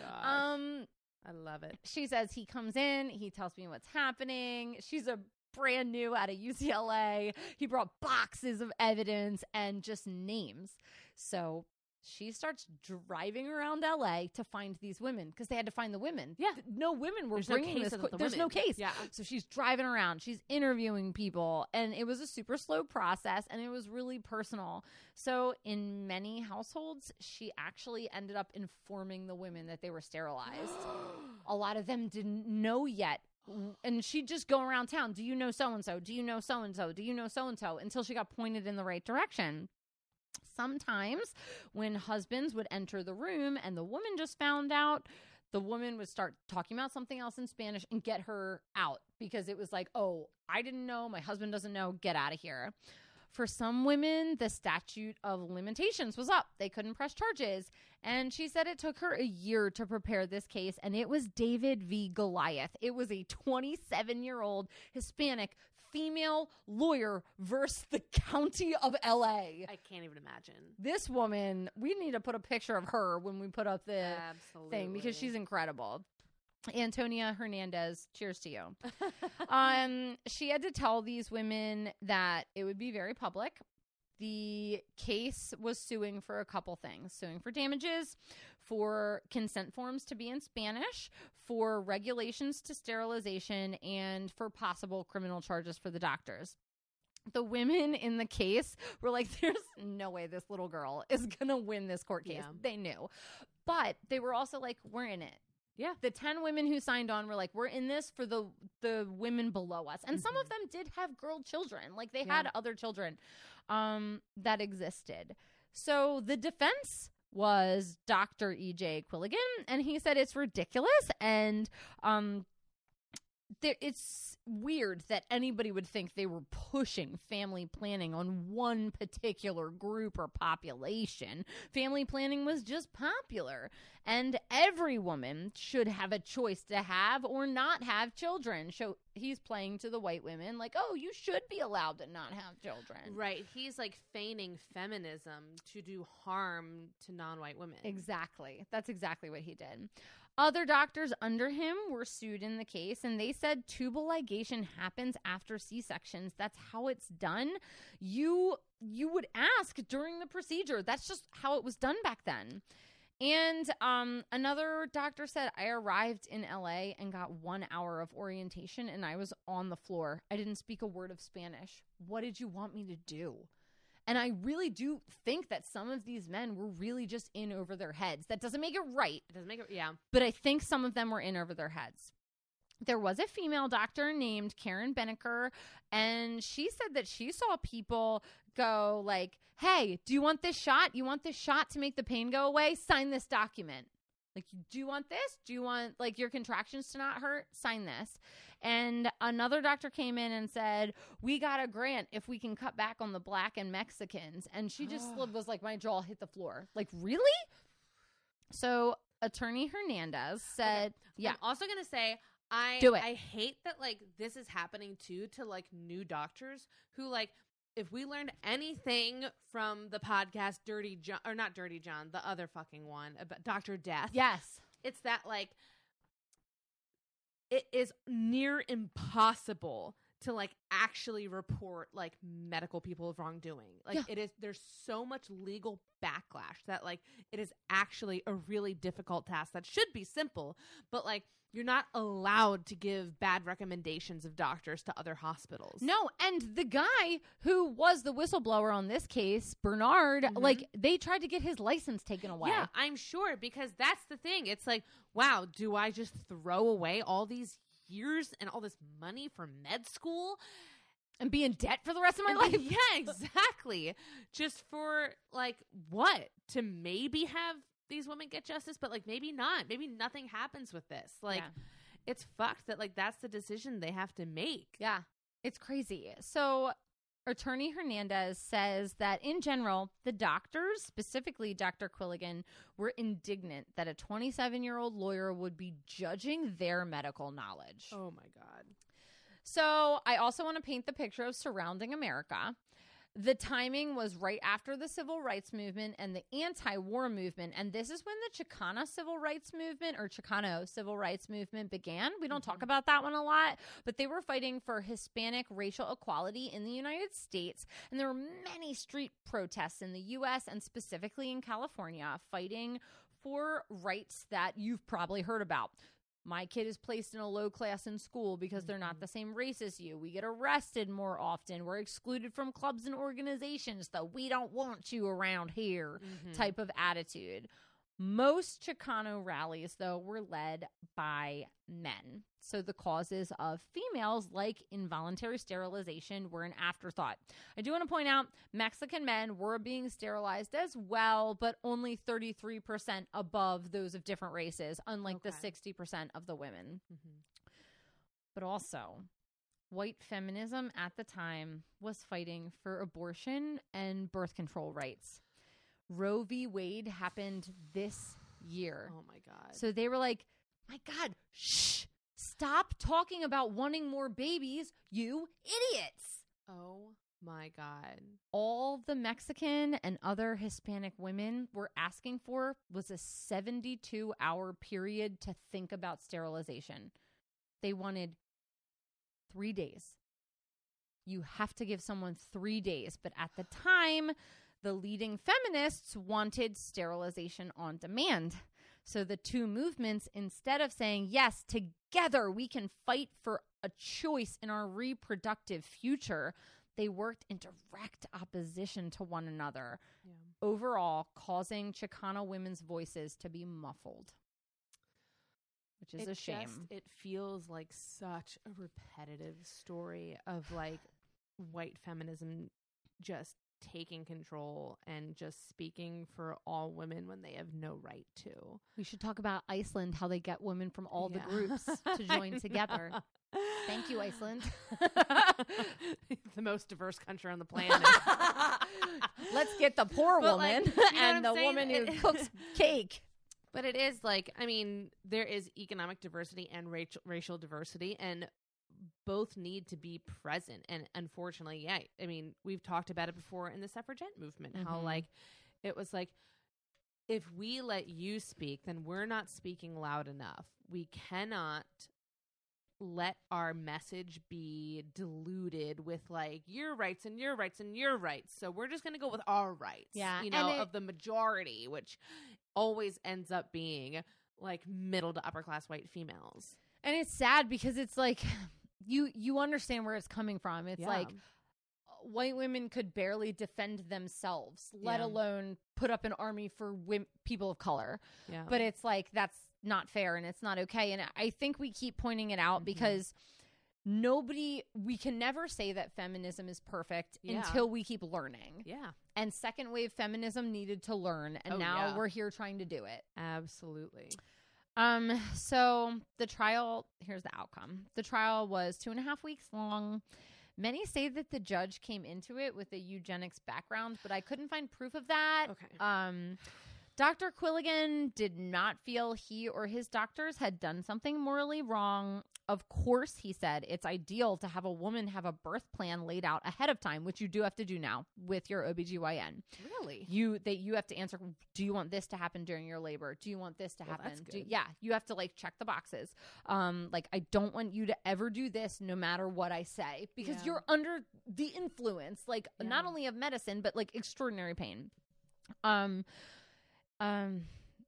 god. Um, I love it. she says he comes in, he tells me what's happening. She's a brand new out of UCLA. He brought boxes of evidence and just names. So she starts driving around LA to find these women because they had to find the women. Yeah. No women were There's bringing case this. the There's no case. Yeah. So she's driving around, she's interviewing people, and it was a super slow process and it was really personal. So, in many households, she actually ended up informing the women that they were sterilized. a lot of them didn't know yet. And she'd just go around town. Do you know so and so? Do you know so and so? Do you know so and so? Until she got pointed in the right direction. Sometimes when husbands would enter the room and the woman just found out, the woman would start talking about something else in Spanish and get her out because it was like, oh, I didn't know. My husband doesn't know. Get out of here. For some women, the statute of limitations was up. They couldn't press charges. And she said it took her a year to prepare this case, and it was David v. Goliath. It was a 27 year old Hispanic female lawyer versus the county of LA. I can't even imagine. This woman, we need to put a picture of her when we put up the Absolutely. thing because she's incredible. Antonia Hernandez, cheers to you. um, she had to tell these women that it would be very public. The case was suing for a couple things suing for damages, for consent forms to be in Spanish, for regulations to sterilization, and for possible criminal charges for the doctors. The women in the case were like, there's no way this little girl is going to win this court case. Yeah. They knew. But they were also like, we're in it Yeah. the 10 women who signed on were like we're in this for the the women below us. And some of them did have girl children. Like they had other children um that existed. So the defense was dr ej quilligan and he said it's ridiculous and um it's weird that anybody would think they were pushing family planning on one particular group or population. Family planning was just popular, and every woman should have a choice to have or not have children. So he's playing to the white women, like, oh, you should be allowed to not have children. Right. He's like feigning feminism to do harm to non white women. Exactly. That's exactly what he did. Other doctors under him were sued in the case, and they said tubal ligation happens after C sections. That's how it's done. You you would ask during the procedure. That's just how it was done back then. And um, another doctor said, I arrived in LA and got one hour of orientation, and I was on the floor. I didn't speak a word of Spanish. What did you want me to do? And I really do think that some of these men were really just in over their heads. That doesn't make it right, It doesn't make it. Yeah. but I think some of them were in over their heads. There was a female doctor named Karen Beneker, and she said that she saw people go like, "Hey, do you want this shot? You want this shot to make the pain go away? Sign this document." Like, do you want this? Do you want like your contractions to not hurt? Sign this. And another doctor came in and said, "We got a grant if we can cut back on the black and Mexicans." And she just was like, my jaw hit the floor. Like, really? So, attorney Hernandez said, "Yeah, I'm also gonna say I Do it. I hate that like this is happening too to like new doctors who like if we learned anything from the podcast Dirty John or not Dirty John, the other fucking one about Doctor Death. yes, It's that like it is near impossible to like actually report like medical people of wrongdoing. Like Yeah. it is there's so much legal backlash that like it is actually a really difficult task that should be simple, but like you're not allowed to give bad recommendations of doctors to other hospitals. No, and the guy who was the whistleblower on this case, Bernard, Mhm. like they tried to get his license taken away. Yeah, I'm sure because that's the thing. It's like, wow, do I just throw away all these years and all this money for med school? And be in debt for the rest of my And life. yeah, exactly. Just for like what? To maybe have these women get justice, but like maybe not. Maybe nothing happens with this. Like Yeah. it's fucked that like that's the decision they have to make. Yeah, it's crazy. So, Attorney Hernandez says that in general, the doctors, specifically Dr. Quilligan, were indignant that a 27 year old lawyer would be judging their medical knowledge. Oh my god. So, I also want to paint the picture of surrounding America. The timing was right after the civil rights movement and the anti war movement. And this is when the Chicana civil rights movement or Chicano civil rights movement began. We don't talk mm-hmm. about that one a lot, but they were fighting for Hispanic racial equality in the United States. And there were many street protests in the US and specifically in California fighting for rights that you've probably heard about. My kid is placed in a low class in school because they're not the same race as you. We get arrested more often. We're excluded from clubs and organizations, though we don't want you around here Mhm. type of attitude. Most Chicano rallies, though, were led by men. So the causes of females, like involuntary sterilization, were an afterthought. I do want to point out Mexican men were being sterilized as well, but only 33% above those of different races, unlike the 60% of the women. Mhm. But also, white feminism at the time was fighting for abortion and birth control rights. Roe v. Wade happened this year. Oh my god. So they were like, my God, shh, stop talking about wanting more babies, you idiots. oh my god. All the Mexican and other Hispanic women were asking for was a 72 hour period to think about sterilization. They wanted three days. You have to give someone three days. But at the time, the leading feminists wanted sterilization on demand. So the two movements, instead of saying, yes, together we can fight for a choice in our reproductive future, they worked in direct opposition to one another, Yeah. overall causing Chicano women's voices to be muffled. Which is it a shame. just- it feels like such a repetitive story of like white feminism just taking control and just speaking for all women when they have no right to. we should talk about Iceland, how they get women from all the groups to join together. Thank you, Iceland. the most diverse country on the planet. Let's get the poor But, like, woman you know and the saying? woman who It- cooks cake. But it is like, I mean, there is economic diversity and racial racial diversity, and both need to be present. And unfortunately, yeah, I mean, we've talked about it before in the suffragette movement, how Mhm. like it was like, if we let you speak, then we're not speaking loud enough. We cannot let our message be diluted with like your rights and your rights and your rights. So we're just going to go with our rights. Yeah, You know, it- of the majority, which always ends up being like middle to upper class white females. And it's sad because it's like you you understand where it's coming from. It's Yeah. like white women could barely defend themselves, let Yeah. alone put up an army for wim- people of color. Yeah. But it's like that's not fair and it's not okay. And I think we keep pointing it out Mhm. because nobody, we can never say that feminism is perfect Yeah. until we keep learning. yeah. And second wave feminism needed to learn, and Oh, now yeah. we're here trying to do it. Absolutely. Um, so the trial, here's the outcome. The trial was two and a half weeks long. Many say that the judge came into it with a eugenics background, but I couldn't find proof of that. Okay. Um, Dr. Quilligan did not feel he or his doctors had done something morally wrong. Of course, he said it's ideal to have a woman have a birth plan laid out ahead of time, which you do have to do now with your OBGYN. Really? You that you have to answer do you want this to happen during your labor? Do you want this to Well, happen? Do- yeah, you have to like check the boxes. Um like I don't want you to ever do this no matter what I say because Yeah. you're under the influence like not only of medicine but like extraordinary pain. Um um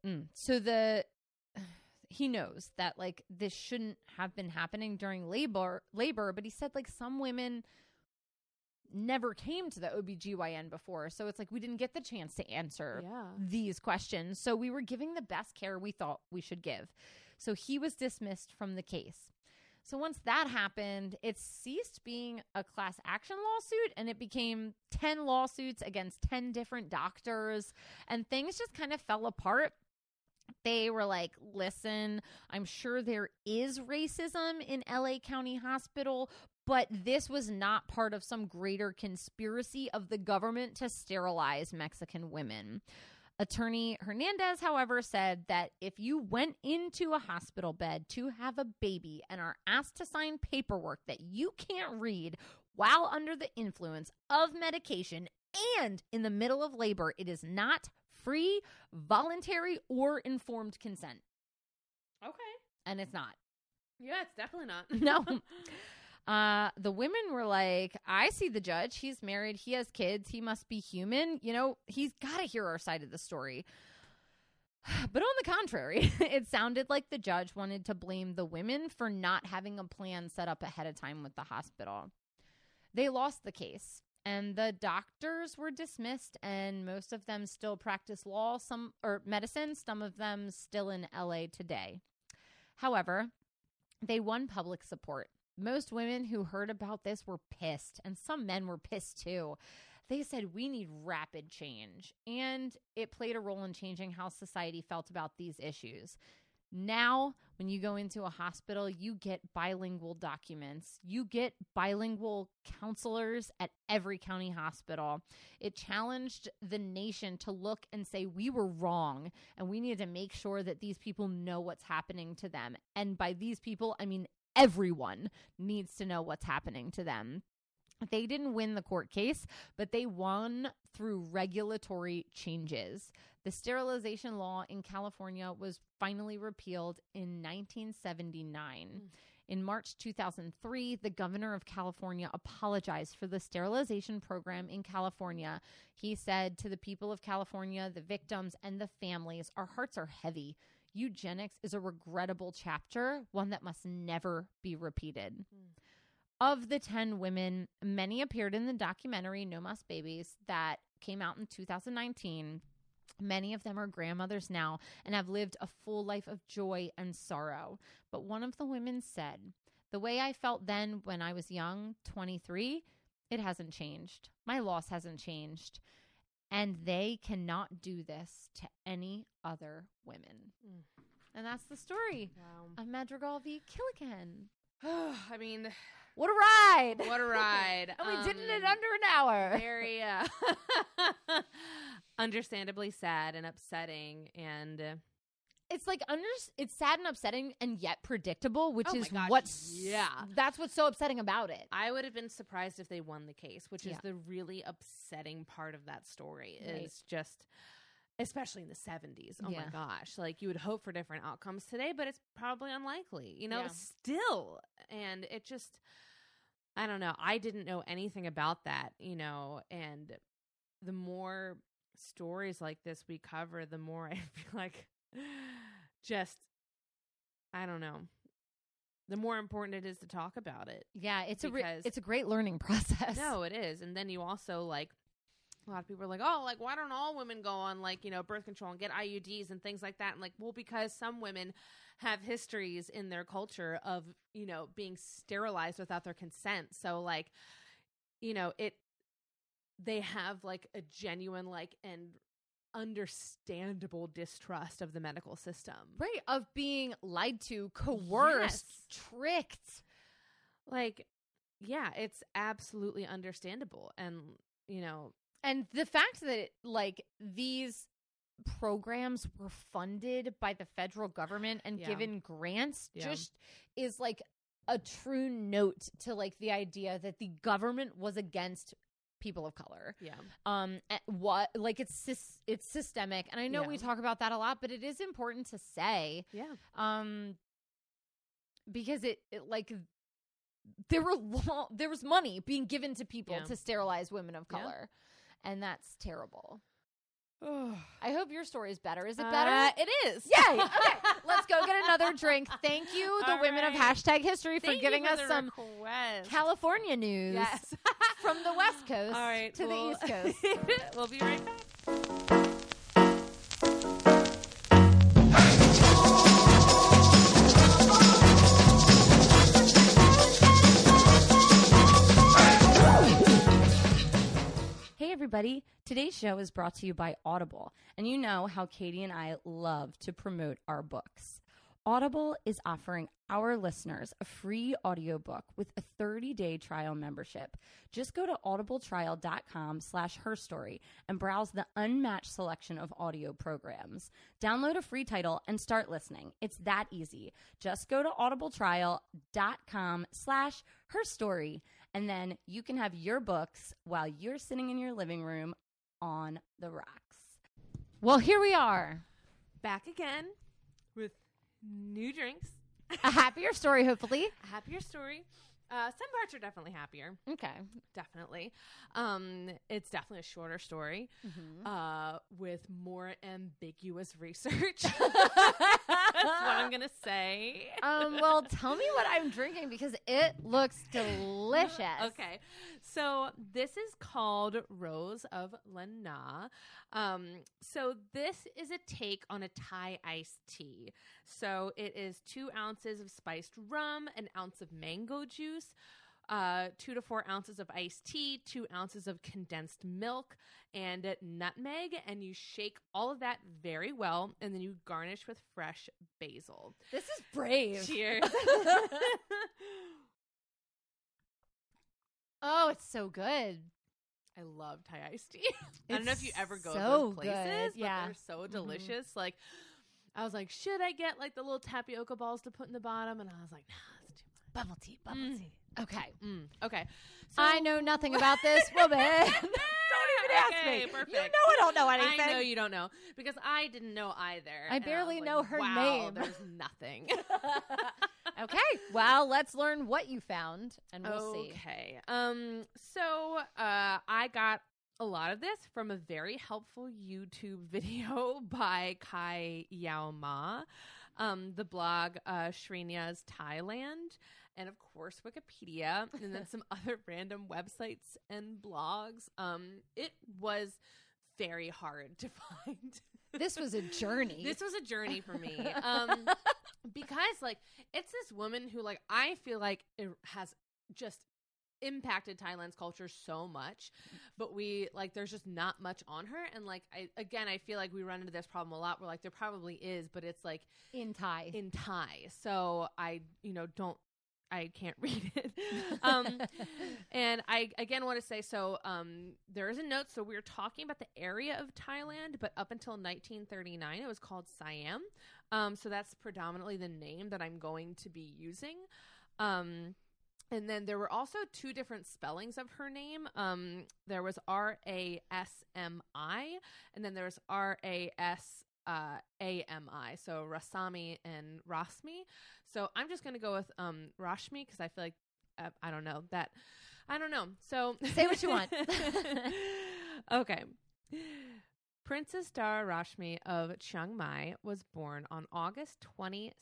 mm. so the he knows that like this shouldn't have been happening during labor labor but he said like some women never came to the OBGYN before so it's like we didn't get the chance to answer Yeah. these questions so we were giving the best care we thought we should give so he was dismissed from the case so once that happened it ceased being a class action lawsuit and it became 10 lawsuits against 10 different doctors and things just kind of fell apart they were like, listen, I'm sure there is racism in LA County Hospital, but this was not part of some greater conspiracy of the government to sterilize Mexican women. Attorney Hernandez, however, said that if you went into a hospital bed to have a baby and are asked to sign paperwork that you can't read while under the influence of medication and in the middle of labor, it is not free, voluntary, or informed consent. Okay. And it's not. Yeah, it's definitely not. No. Uh, the women were like, I see the judge. He's married. He has kids. He must be human. You know, he's got to hear our side of the story. But on the contrary, it sounded like the judge wanted to blame the women for not having a plan set up ahead of time with the hospital. They lost the case, and the doctors were dismissed, and most of them still practice law, some or medicine, some of them still in LA today. However, they won public support. Most women who heard about this were pissed, and some men were pissed too. They said, We need rapid change. And it played a role in changing how society felt about these issues. Now, when you go into a hospital, you get bilingual documents. You get bilingual counselors at every county hospital. It challenged the nation to look and say, we were wrong, and we need to make sure that these people know what's happening to them. And by these people, I mean everyone needs to know what's happening to them. They didn't win the court case, but they won through regulatory changes. The sterilization law in California was finally repealed in 1979. Mm. In March 2003, the governor of California apologized for the sterilization program in California. He said to the people of California, the victims, and the families, Our hearts are heavy. Eugenics is a regrettable chapter, one that must never be repeated. Mm. Of the 10 women, many appeared in the documentary No Mas Babies that came out in 2019. Many of them are grandmothers now and have lived a full life of joy and sorrow. But one of the women said, The way I felt then when I was young, 23, it hasn't changed. My loss hasn't changed. And they cannot do this to any other women. Mm. And that's the story Wow. of Madrigal v. Quilligan. I mean, What a ride! what a ride. and we did it in Um, under an hour. very uh, understandably sad and upsetting and uh, it's like under it's sad and upsetting and yet predictable, which Oh is gosh, what's yeah. that's what's so upsetting about it. I would have been surprised if they won the case, which is the really upsetting part of that story. Right. Is just, especially in the seventies. Oh Yeah. my gosh! Like you would hope for different outcomes today, but it's probably unlikely. You know, Yeah. still, and it just, I don't know. I didn't know anything about that. You know, and the more stories like this we cover, the more I feel like just, I don't know. the more important it is to talk about it. Yeah, it's a re- it's a great learning process. No, it is. And then you also like a lot of people are like, "Oh, like why don't all women go on like, you know, birth control and get IUDs and things like that?" And like, well, because some women have histories in their culture of, you know, being sterilized without their consent. So like, you know, it they have like a genuine like and understandable distrust of the medical system. right of being lied to, coerced, tricked. Like, yeah, it's absolutely understandable. And, you know, And the fact that like these programs were funded by the federal government and Yeah. given grants Yeah. just is like a true note to like the idea that the government was against people of color. yeah. Um eh, what like it's it's systemic and I know we talk about that a lot but it is important to say Yeah. um because it, it like there were lo- there was money being given to people Yeah. to sterilize women of Yeah. color and that's terrible i hope your story is better is it better Uh, it is. yay okay let's go get another drink thank you the All women of hashtag history for Thank you giving for us some request. california news yes. from the west coast All right, to well, the east coast we'll be right back. Hey, everybody. Today's show is brought to you by Audible. And you know how Katie and I love to promote our books. Audible is offering our listeners a free audiobook with a 30-day trial membership. Just go to audibletrial.com slash her story and browse the unmatched selection of audio programs. Download a free title and start listening. It's that easy. Just go to audibletrial.com slash her story and then you can have your books while you're sitting in your living room on the rocks. well here we are Back again with new drinks. a happier story hopefully A happier story. Uh, some parts are definitely happier. okay Definitely. Um, it's definitely a shorter story Mm-hmm. uh, with more ambiguous research. That's what I'm going to say. um well tell me what i'm drinking because it looks delicious Okay. So this is called Rose of Lanna. Um, so this is a take on a Thai iced tea. So it is two ounces of spiced rum, an ounce of mango juice, uh, two to four ounces of iced tea, two ounces of condensed milk, and nutmeg. And you shake all of that very well, and then you garnish with fresh basil. this is brave Cheers. oh it's so good I love Thai iced tea. I don't know if you ever go to so those good, places, but yeah. they're so Mhm. delicious. Like, I was like, should I get like the little tapioca balls to put in the bottom? And I was like, nah, that's too bubble tea bubble Mm. tea okay. Mm, okay, I know nothing about this woman. don't even ask Okay, me. perfect. You know I don't know anything. I know you don't know because I didn't know either. I barely know like, her wow, name." There's nothing. okay, well, let's learn what you found, and we'll see. Okay. Um. So, uh, I got a lot of this from a very helpful YouTube video by Kai Yao Ma, um, the blog uh, Shrinya's Thailand, and of course Wikipedia, and then some other random websites and blogs. Um, it was very hard to find. This was a journey. This was a journey for me. Um, because like it's this woman who like I feel like it has just impacted Thailand's culture so much, but we like there's just not much on her and like I again I feel like we run into this problem a lot where like there probably is, but it's like in Thai. in Thai. So I you know don't I can't read it. um and I again want to say so um there is a note so we are talking about the area of Thailand but up until 1939 it was called Siam. Um so that's predominantly the name that I'm going to be using. Um and then there were also two different spellings of her name. Um there was R A S M I and then there was R A S uh, A M I. So Rasami and Rasmi. So I'm just going to go with um Rashmi because I feel like uh, I don't know that I don't know. So Say what you want. okay. Princess Dara Rashmi of Chiang Mai was born on August 26th,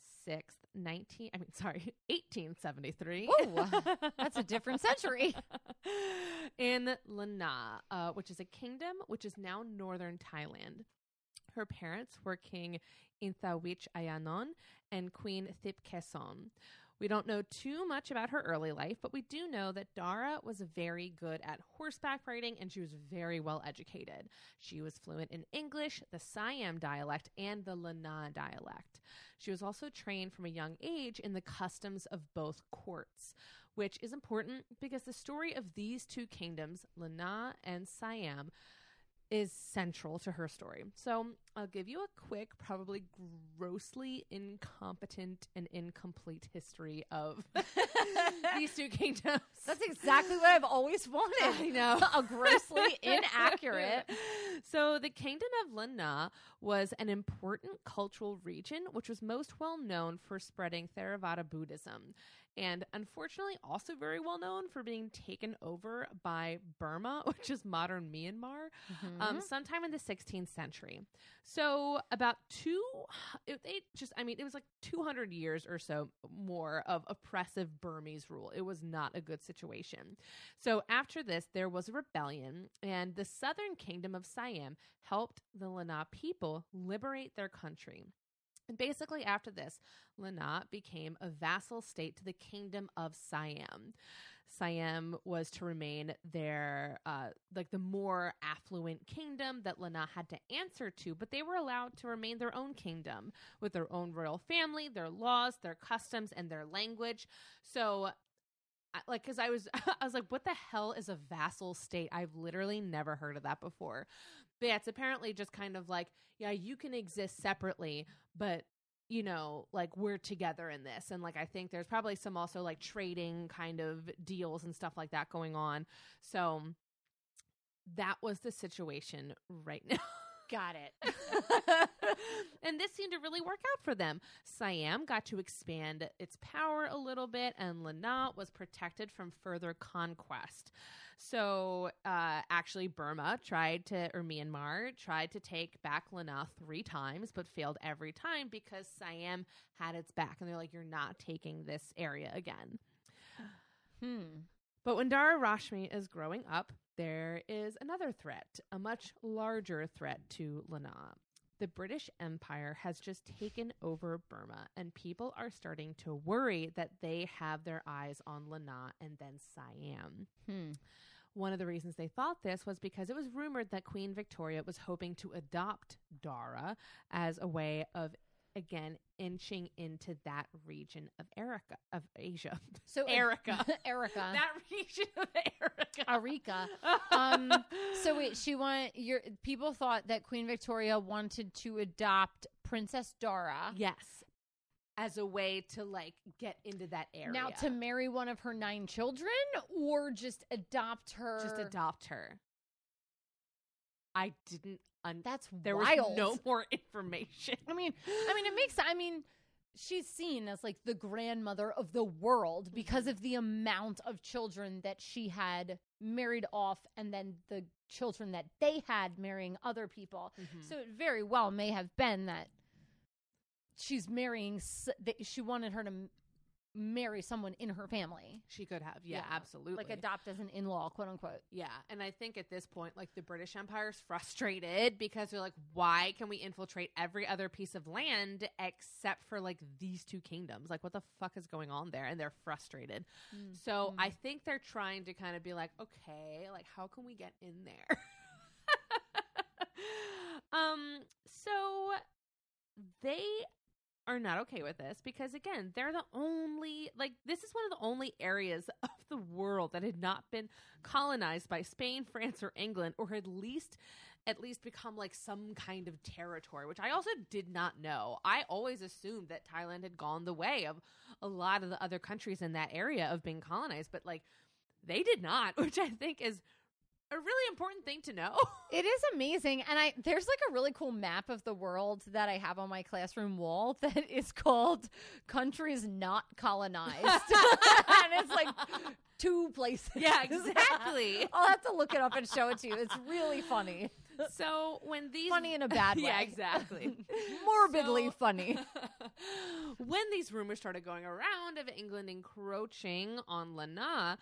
19 I mean sorry, 1873. Ooh, that's a different century. in Lanna, uh, which is a kingdom which is now northern Thailand. Her parents were King Inthawich Ayanon and Queen Thipkesson. We don't know too much about her early life, but we do know that Dara was very good at horseback riding and she was very well educated. She was fluent in English, the Siam dialect, and the Lanna dialect. She was also trained from a young age in the customs of both courts, which is important because the story of these two kingdoms, Lanna and Siam, is central to her story. So I'll give you a quick, probably grossly incompetent and incomplete history of these two kingdoms. That's exactly what I've always wanted. I know. a grossly inaccurate. So, the kingdom of Lanna was an important cultural region which was most well known for spreading Theravada Buddhism and unfortunately also very well known for being taken over by Burma, which is modern Myanmar, um, sometime in the 16th century. So, about two, it, it just, I mean, it was like 200 years or so more of oppressive Burmese rule. It was not a good situation. So, after this, there was a rebellion, and the southern kingdom of Siam helped the Lanna people liberate their country. And basically, after this, Lanna became a vassal state to the kingdom of Siam. Siam was to remain their, uh, like the more affluent kingdom that Lanna had to answer to, but they were allowed to remain their own kingdom with their own royal family, their laws, their customs, and their language. So, like, because I was, I was like, what the hell is a vassal state? I've literally never heard of that before. But yeah, it's apparently just kind of like, yeah, you can exist separately, but you know, like we're together in this. And like I think there's probably some also like trading kind of deals and stuff like that going on. So that was the situation right now. Got it. and this seemed to really work out for them. Siam got to expand its power a little bit, and Lanna was protected from further conquest. So, uh, actually, Burma tried to, or Myanmar tried to take back Lanna three times, but failed every time because Siam had its back. And they're like, you're not taking this area again. Hmm. But when Dara Rasmi is growing up, there is another threat, a much larger threat to Lanna. The British Empire has just taken over Burma, and people are starting to worry that they have their eyes on Lanna and then Siam. Hmm. One of the reasons they thought this was because it was rumored that Queen Victoria was hoping to adopt Dara as a way of again inching into that region of Erica of Asia. So Erica. Erica. that region of Erica. Arika. Um, so wait, she want your people thought that Queen Victoria wanted to adopt Princess Dara. yes. As a way to like get into that area. Now to marry one of her nine children or just adopt her. just adopt her. I didn't un- That's wild. there wild. was no more information. I mean, I mean, it makes. I mean, she's seen as like the grandmother of the world because of the amount of children that she had married off, and then the children that they had marrying other people. Mhm. So it very well may have been that she's marrying. That she wanted her to marry someone in her family, She could have. Yeah, absolutely. like adopt as an in-law, quote unquote. Yeah, and I think at this point, like the British Empire is frustrated because they're like, why can we infiltrate every other piece of land except for like these two kingdoms? Like, what the fuck is going on there? And they're frustrated. So Mm. I think they're trying to kind of be like, okay, like how can we get in there? um, so they are not okay with this because again, they're the only like this is one of the only areas of the world that had not been colonized by Spain, France, or England, or at least at least become like some kind of territory, which I also did not know. I always assumed that Thailand had gone the way of a lot of the other countries in that area of being colonized, but like they did not, which I think is a really important thing to know. It is amazing. And I there's like a really cool map of the world that I have on my classroom wall that is called countries not colonized. and it's like two places. Yeah, exactly. I'll have to look it up and show it to you. It's really funny. So when these Funny in a bad way. yeah, exactly. Morbidly So- funny. when these rumors started going around of England encroaching on Lanna,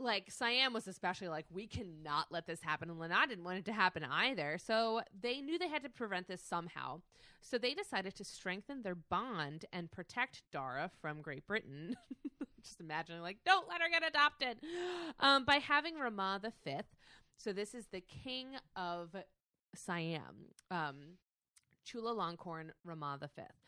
like Siam was especially like, we cannot let this happen. And Lanna didn't want it to happen either. So they knew they had to prevent this somehow. So they decided to strengthen their bond and protect Dara from Great Britain. Just imagining, like, don't let her get adopted um, by having Rama the Fifth. So this is the king of Siam, um, Chulalongkorn Rama the Fifth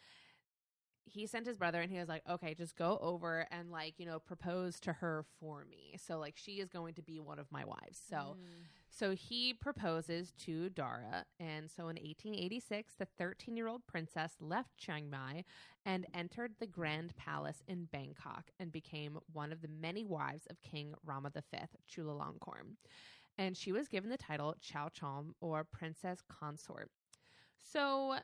he sent his brother and he was like, okay, just go over and like, you know, propose to her for me. So like she is going to be one of my wives. So Mm. so he proposes to Dara. And so in 1886, the 13 year old princess left Chiang Mai and entered the Grand Palace in Bangkok and became one of the many wives of King Rama V, Chulalongkorn. And she was given the title Chow Chom or Princess Consort. So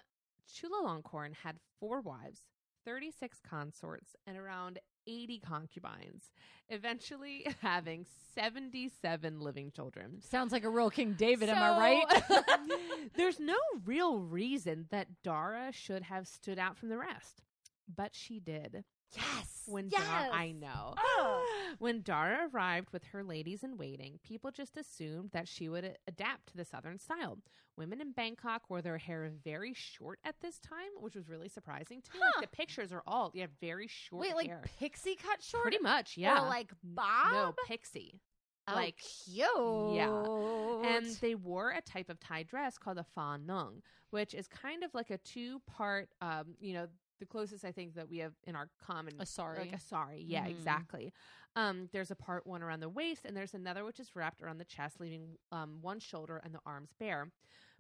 Chulalongkorn had four wives, 36 consorts, and around 80 concubines, eventually having 77 living children. Sounds like a real King David, am I right? There's no real reason that Dara should have stood out from the rest, but she did. Yes. When yes. Dara, I know. Oh. When Dara arrived with her ladies in waiting, people just assumed that she would adapt to the southern style. Women in Bangkok wore their hair very short at this time, which was really surprising to me. Huh. Like the pictures are all yeah, very short Wait, like pixie cut short? Pretty much, yeah. Or like bob? no pixie. Oh, like cute. Yeah. And they wore a type of Thai dress called a fa nung, which is kind of like a two part, um, you know, the closest I think that we have in our common a sorry. like a sari. Yeah, Mhm. exactly. Um, there's a part one around the waist, and there's another which is wrapped around the chest, leaving um, one shoulder and the arms bare.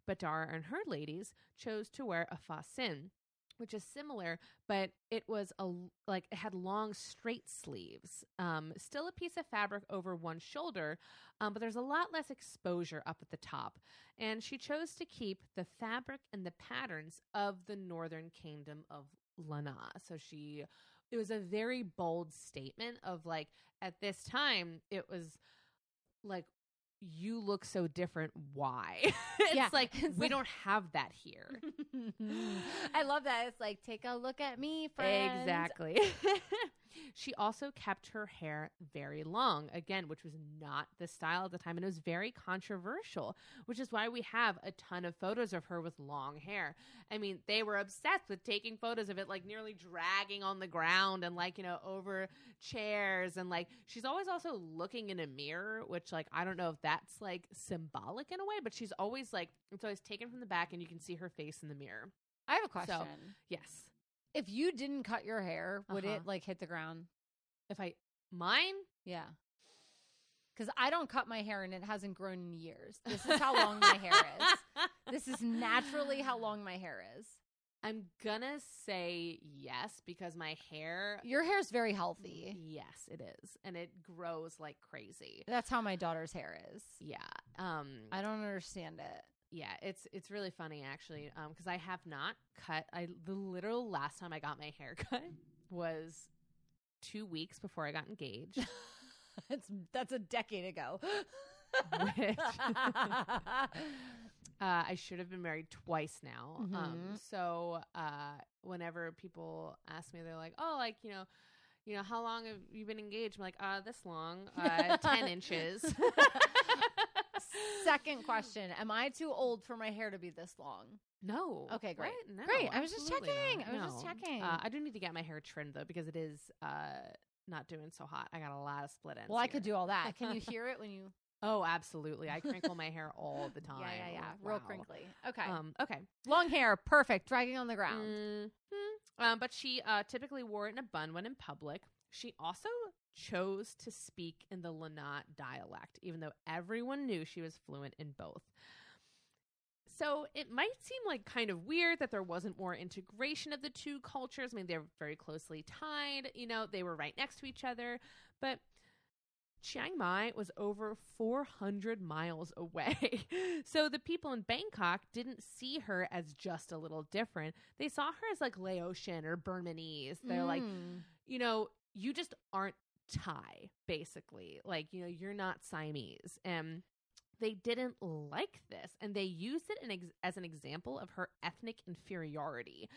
But Dara and her ladies chose to wear a fa sin, which is similar, but it was a like it had long straight sleeves. Um, still a piece of fabric over one shoulder, um, but there's a lot less exposure up at the top. And she chose to keep the fabric and the patterns of the northern kingdom of Lanna. So she it was a very bold statement of like at this time it was like you look so different why it's Yeah. like It's we like- don't have that here I love that. It's like, take a look at me, friend. exactly she also kept her hair very long again which was not the style at the time and it was very controversial which is why we have a ton of photos of her with long hair i mean they were obsessed with taking photos of it like nearly dragging on the ground and like you know over chairs and like she's always also looking in a mirror which like i don't know if that's like symbolic in a way but she's always like it's always taken from the back and you can see her face in the mirror I have a question. yes if you didn't cut your hair, would Uh-huh. it like hit the ground? if i mine Yeah. Because I don't cut my hair and it hasn't grown in years. This is how long my hair is. This is naturally how long my hair is. I'm gonna say yes because my hair. Your hair is very healthy. Yes, it is, and it grows like crazy. That's how my daughter's hair is. Yeah, um, I don't understand it. yeah, it's it's really funny actually, um, because I have not cut. I the literal last time I got my hair cut was two weeks before I got engaged. It's that's a decade ago. Which- Uh, I should have been married twice now. Um, Mhm. so uh, whenever people ask me, they're like, "Oh, like you know, you know, how long have you been engaged?" I'm like, "Uh, this long, uh, ten inches." Second question: Am I too old for my hair to be this long? no. Okay, great. What? No, Great. I was just checking. not. I was just checking. Uh, I do need to get my hair trimmed though because it is uh, not doing so hot. I got a lot of split ends. well, I could do all that. Can you hear it when you? Oh, absolutely. I crinkle my hair all the time. Yeah, yeah, yeah. Real crinkly. Okay. Um, okay. Long hair, perfect. Dragging on the ground. Mhm. Um, but she uh, typically wore it in a bun when in public. She also chose to speak in the Lanna dialect, even though everyone knew she was fluent in both. So it might seem like kind of weird that there wasn't more integration of the two cultures. I mean, they're very closely tied. You know, they were right next to each other, but Chiang Mai was over 400 miles away. so the people in Bangkok didn't see her as just a little different. They saw her as like Laotian or Burmese. They're like, Mm. you know, you just aren't Thai, basically. Like, you know, you're not Siamese. And they didn't like this and they used it in ex- as an example of her ethnic inferiority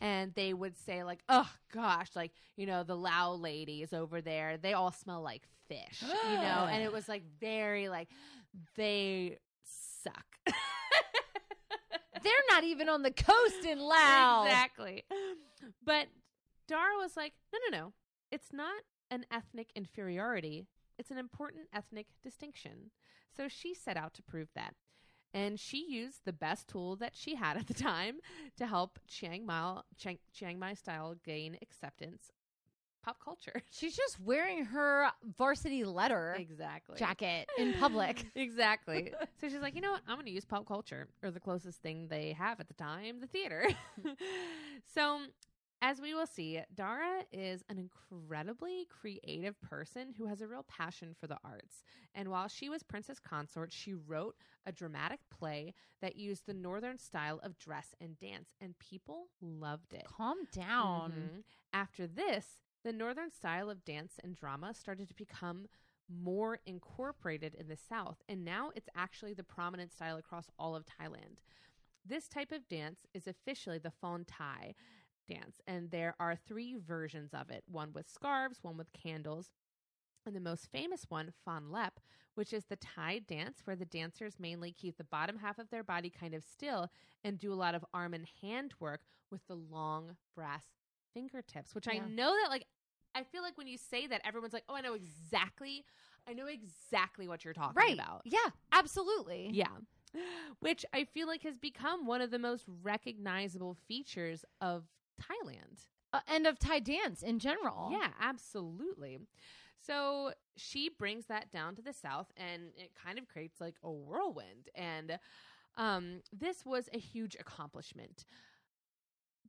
and they would say like oh gosh like you know the lao ladies over there they all smell like fish you know? And it was like very like they suck. They're not even on the coast in Laos. exactly. But dara was like no no no. It's not an ethnic inferiority. It's an important ethnic distinction. So she set out to prove that and she used the best tool that she had at the time to help Chiang Mai, Chiang, Chiang Mai style gain acceptance pop culture. She's just wearing her varsity letter Exactly. jacket in public. exactly. so she's like, you know what? I'm going to use pop culture, or the closest thing they have at the time, the theater. so, as we will see, Dara is an incredibly creative person who has a real passion for the arts. And while she was princess consort, she wrote a dramatic play that used the northern style of dress and dance, and people loved it. Calm down. Mhm. After this, the northern style of dance and drama started to become more incorporated in the South, and now it's actually the prominent style across all of Thailand. This type of dance is officially the Phon Thai dance, and there are three versions of it one with scarves, one with candles. And the most famous one, Phon Lep, which is the Thai dance where the dancers mainly keep the bottom half of their body kind of still and do a lot of arm and hand work with the long brass fingertips, which I know that like I feel like when you say that everyone's like, "Oh, I know exactly I know exactly what you're talking Right. about." Yeah, absolutely. Yeah. Which I feel like has become one of the most recognizable features of Thailand. Uh, and of Thai dance in general. Yeah, absolutely. So she brings that down to the south and it kind of creates like a whirlwind. And um, this was a huge accomplishment.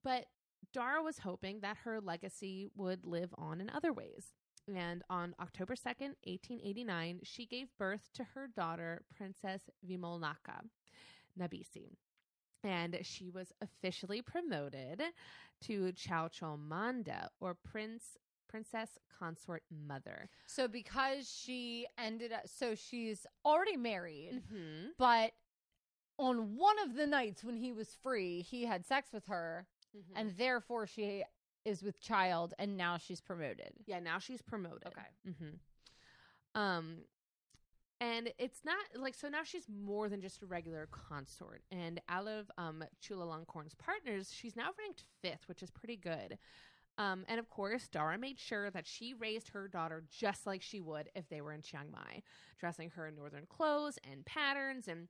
But Dara was hoping that her legacy would live on in other ways. And on October 2nd, 1889, she gave birth to her daughter, Princess Vimolnaka Nabhisi. And she was officially promoted to Chow Chomanda, or Prince Princess Consort Mother. So because she ended up, so she's already married, Mm-hmm. but on one of the nights when he was free, he had sex with her, Mm-hmm. and therefore she is with child, and now she's promoted. yeah, now she's promoted. Okay. Mm-hmm. Um, and it's not like so now she's more than just a regular consort. And out of um Chulalongkorn's partners, she's now ranked fifth, which is pretty good. Um, and of course, Dara made sure that she raised her daughter just like she would if they were in Chiang Mai, dressing her in northern clothes and patterns and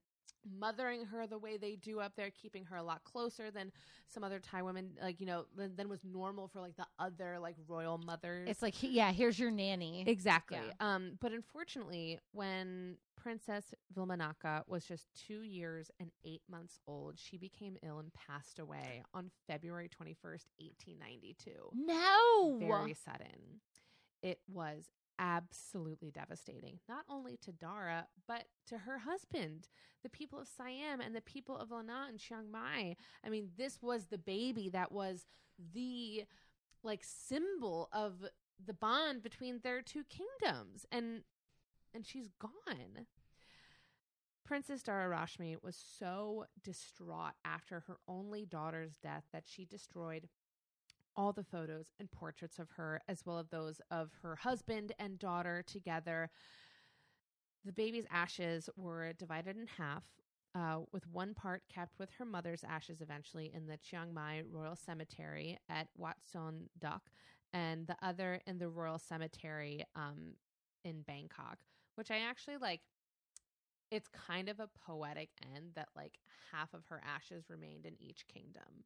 mothering her the way they do up there, keeping her a lot closer than some other Thai women, like, you know, than, than was normal for like the other like royal mothers. It's like, he- yeah, here's your nanny. Exactly. Yeah. Um, but unfortunately, when Princess Vimolnaka was just two years and eight months old, she became ill and passed away on February 21st, 1892. no. Very sudden. It was absolutely devastating, not only to Dara, but to her husband, the people of Siam, and the people of Lanna and Chiang Mai. I mean, this was the baby that was the like symbol of the bond between their two kingdoms and and she's gone princess dara rasmi was so distraught after her only daughter's death that she destroyed all the photos and portraits of her as well as those of her husband and daughter together the baby's ashes were divided in half uh, with one part kept with her mother's ashes eventually in the Chiang Mai Royal Cemetery at Wat Suan Dok, and the other in the Royal Cemetery um, in Bangkok, which I actually like. It's kind of a poetic end that like half of her ashes remained in each kingdom.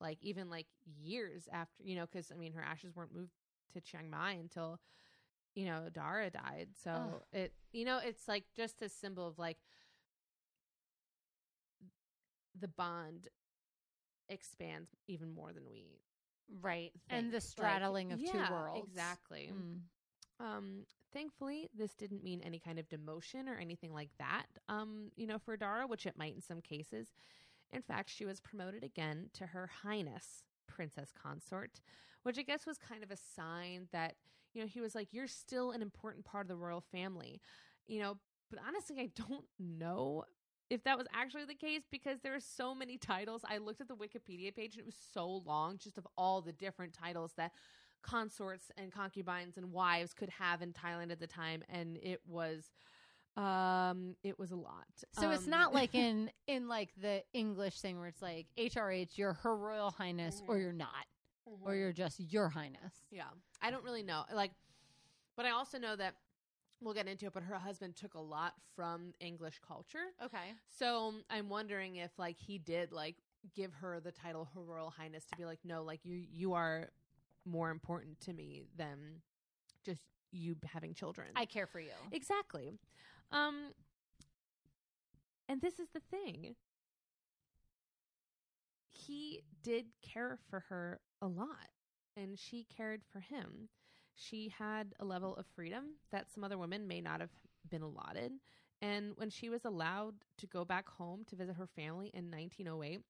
Like even like years after, you know, because I mean her ashes weren't moved to Chiang Mai until you know Dara died. So Ugh. it you know it's like just a symbol of like the bond expands even more than we Right. think. And the Like, straddling of two worlds. Exactly. Mm. Um, thankfully, this didn't mean any kind of demotion or anything like that. Um, you know, for Dara, which it might in some cases. In fact, she was promoted again to Her Highness Princess Consort, which I guess was kind of a sign that you know he was like, "You're still an important part of the royal family." You know, but honestly, I don't know if that was actually the case because there are so many titles. I looked at the Wikipedia page and it was so long just of all the different titles that consorts and concubines and wives could have in Thailand at the time and it was um it was a lot. So it's Um, not like in in like the English thing where it's like HRH, you're Her Royal Highness, or Mhm. you're not, or you're just Your Highness. Yeah. I don't really know. Like, but I also know that we'll get into it, but her husband took a lot from English culture. Okay. So I'm wondering if like he did like give her the title Her Royal Highness to be like, no, like you you are more important to me than just you having children. I care for you. Exactly. Um and this is the thing. He did care for her a lot and she cared for him. She had a level of freedom that some other women may not have been allotted. And when she was allowed to go back home to visit her family in 1908,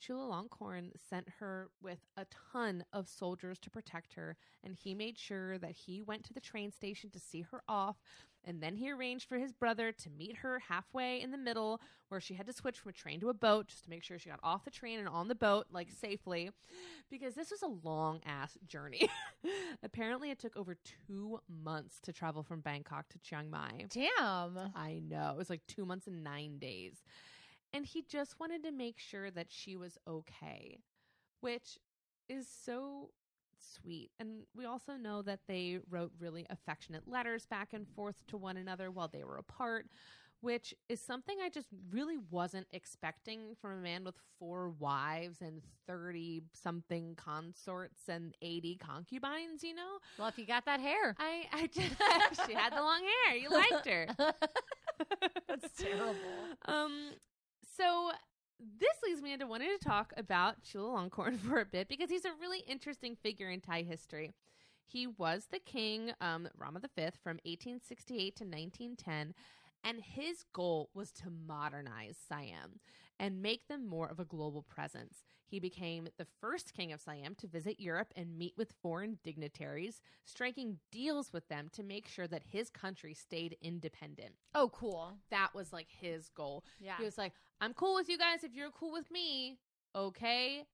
Chula Chulalongkorn sent her with a ton of soldiers to protect her, and he made sure that he went to the train station to see her off, and then he arranged for his brother to meet her halfway in the middle, where she had to switch from a train to a boat just to make sure she got off the train and on the boat like safely, because this was a long ass journey. Apparently, it took over two months to travel from Bangkok to Chiang Mai. Damn. I know. It was like two months and nine days. And he just wanted to make sure that she was okay, which is so sweet. And we also know that they wrote really affectionate letters back and forth to one another while they were apart, which is something I just really wasn't expecting from a man with four wives and 30 something consorts and 80 concubines, you know? Well, if you got that hair, I, I just, she had the long hair. You liked her. That's terrible. Um, so this leads me into wanting to talk about Chulalongkorn for a bit because he's a really interesting figure in Thai history. He was the king, um, Rama V, from 1868 to 1910, and his goal was to modernize Siam and make them more of a global presence. He became the first king of Siam to visit Europe and meet with foreign dignitaries, striking deals with them to make sure that his country stayed independent. Oh, cool. That was like his goal. Yeah. He was like, I'm cool with you guys if you're cool with me. Okay.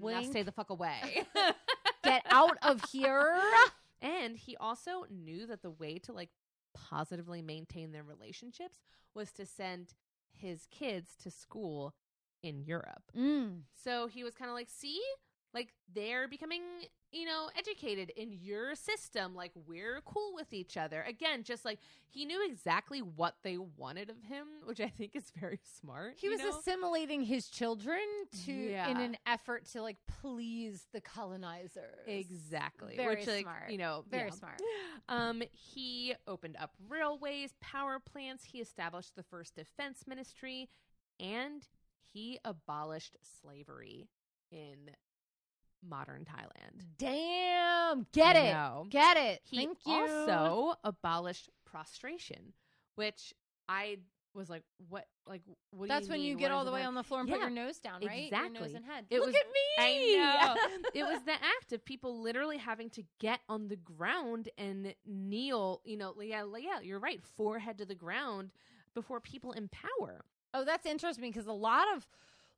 Now Wink. stay the fuck away. Get out of here. and he also knew that the way to like positively maintain their relationships was to send his kids to school in Europe. Mm. So he was kind of like, see, like they're becoming, you know, educated in your system. Like we're cool with each other. Again, just like he knew exactly what they wanted of him, which I think is very smart. He was know? assimilating his children to in an effort to like please the colonizers. Exactly. Very Which, like, smart. you know, Very yeah. smart. Um, he opened up railways, power plants. He established the first defense ministry, and he abolished slavery in modern Thailand. Damn. Get I it. know. Get it. He Thank you. also abolished prostration, which I was like, "What? Like, what?" do That's you when you get What all the way about?" on the floor and put your nose down, right? Your nose and head. It Look was- at me. I know. it was the act of people literally having to get on the ground and kneel, you know, yeah, yeah, you're right, forehead to the ground before people in power. Oh, that's interesting because a lot of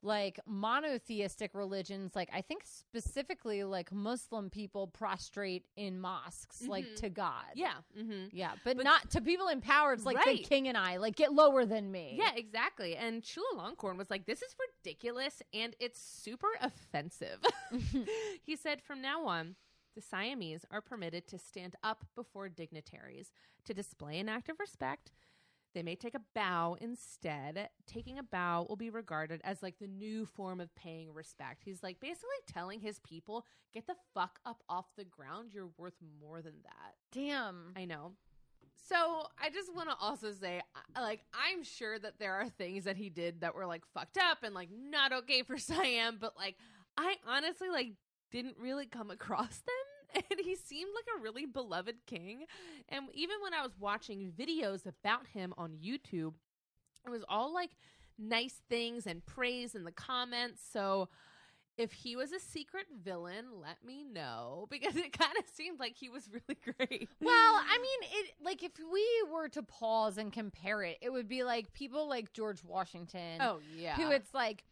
like monotheistic religions, like I think specifically like Muslim people prostrate in mosques, like Mhm. to God. Yeah. Mm-hmm. Yeah, but, But- not to people in power. It's like the king and I, like get lower than me. Yeah, exactly. And Chulalongkorn was like, this is ridiculous and it's super offensive. he said, from now on, the Siamese are permitted to stand up before dignitaries to display an act of respect. They may take a bow instead. Taking a bow will be regarded as like the new form of paying respect. He's like basically telling his people, get the fuck up off the ground. You're worth more than that. Damn. I know. So I just want to also say, like, I'm sure that there are things that he did that were like fucked up and like not okay for Siam, but like, I honestly like didn't really come across them. And he seemed like a really beloved king. And even when I was watching videos about him on YouTube, it was all like nice things and praise in the comments. So if he was a secret villain, let me know because it kind of seemed like he was really great. Well, I mean, it like if we were to pause and compare it, it would be like people like George Washington, oh yeah, who it's like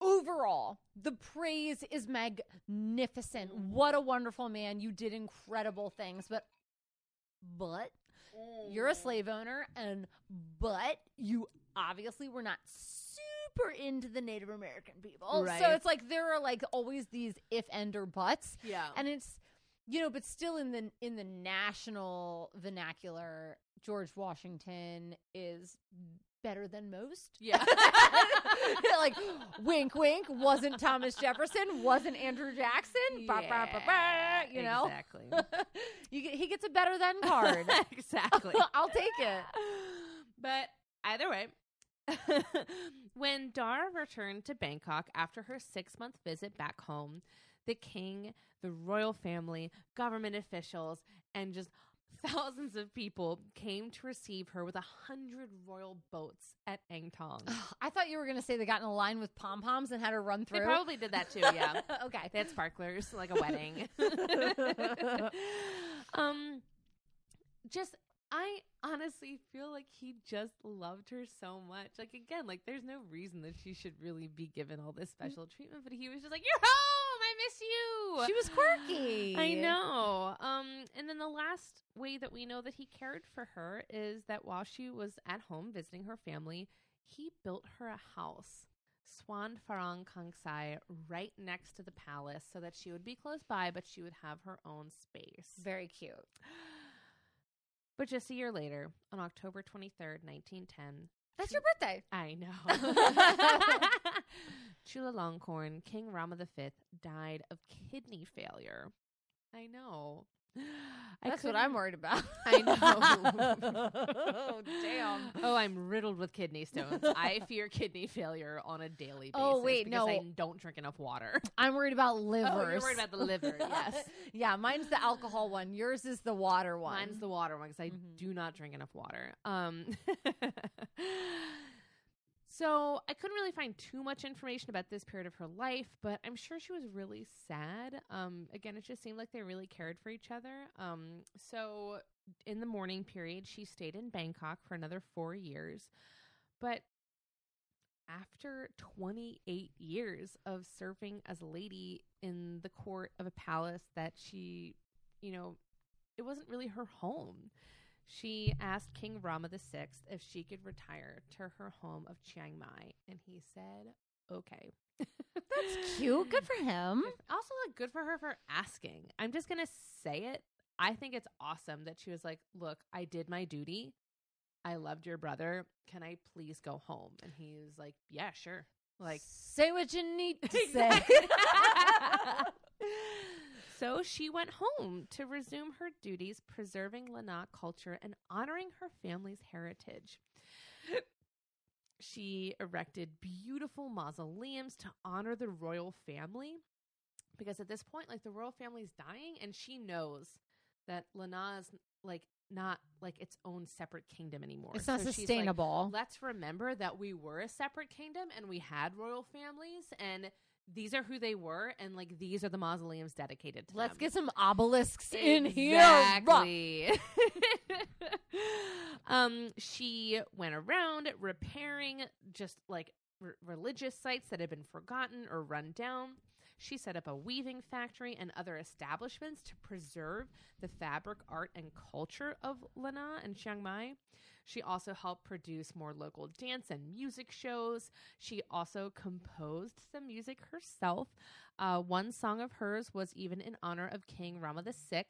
overall the praise is magnificent. What a wonderful man! You did incredible things, but but you're a slave owner, and but you obviously were not super into the Native American people. So it's like there are like always these if and or buts yeah, and it's you know but still in the in the national vernacular george washington is better than most. Yeah. like wink wink wasn't thomas jefferson wasn't andrew jackson ba, ba, ba, ba, you know? exactly, you get, he gets a better than card. Exactly. i'll take it. But either way, when Dar returned to Bangkok after her six month visit back home, the king, the royal family, government officials, and just thousands of people came to receive her with a hundred royal boats at Angtong. i thought you were going to say they got in a line with pom-poms and had to run through. They probably did that too, yeah. okay They had sparklers like a wedding. um, just I honestly feel like he just loved her so much. Like again, like there's no reason that she should really be given all this special treatment, but he was just like, "You're home. Miss you." she was quirky I know. Um, and then the last way that we know that he cared for her is that while she was at home visiting her family, he built her a house, Suan Farang Kangsai, right next to the palace so that she would be close by, but she would have her own space. very cute But just a year later, on October 23rd, 1910, that's your birthday I know. Chulalongkorn, King Rama V, died of kidney failure. I know. I that's what i'm worried about I know. oh damn Oh, I'm riddled with kidney stones. I fear kidney failure on a daily basis. Oh, wait, because I no. don't drink enough water. I'm worried about livers. Oh, you're worried about the liver, yes. yeah, mine's the alcohol one. Yours is the water one. Mine's the water one because I Mhm. do not drink enough water. Um, so I couldn't really find too much information about this period of her life, but I'm sure she was really sad. Um, again, it just seemed like they really cared for each other. Um, so in the mourning period, she stayed in Bangkok for another four years, but after 28 years of serving as a lady in the court of a palace that she, you know, it wasn't really her home. She asked King Rama VI if she could retire to her home of Chiang Mai, and he said, "Okay." That's cute. Good for him. Also, like, good for her for asking. I'm just gonna say it. I think it's awesome that she was like, "Look, I did my duty. I loved your brother. Can I please go home?" And he was like, "Yeah, sure." Like, say what you need to say. So she went home to resume her duties, preserving Lanna culture and honoring her family's heritage. She erected beautiful mausoleums to honor the royal family because at this point, like the royal family's dying, and she knows that Lanna is like not like its own separate kingdom anymore. it's not So she's like, sustainable. let's remember that we were a separate kingdom and we had royal families and these are who they were and like these are the mausoleums dedicated to Let's them. get some obelisks in here. Exactly. um, she went around repairing just like r- religious sites that had been forgotten or run down. She set up a weaving factory and other establishments to preserve the fabric, art, and culture of Lanna and Chiang Mai. She also helped produce more local dance and music shows. She also composed some music herself. Uh, one song of hers was even in honor of King Rama VI,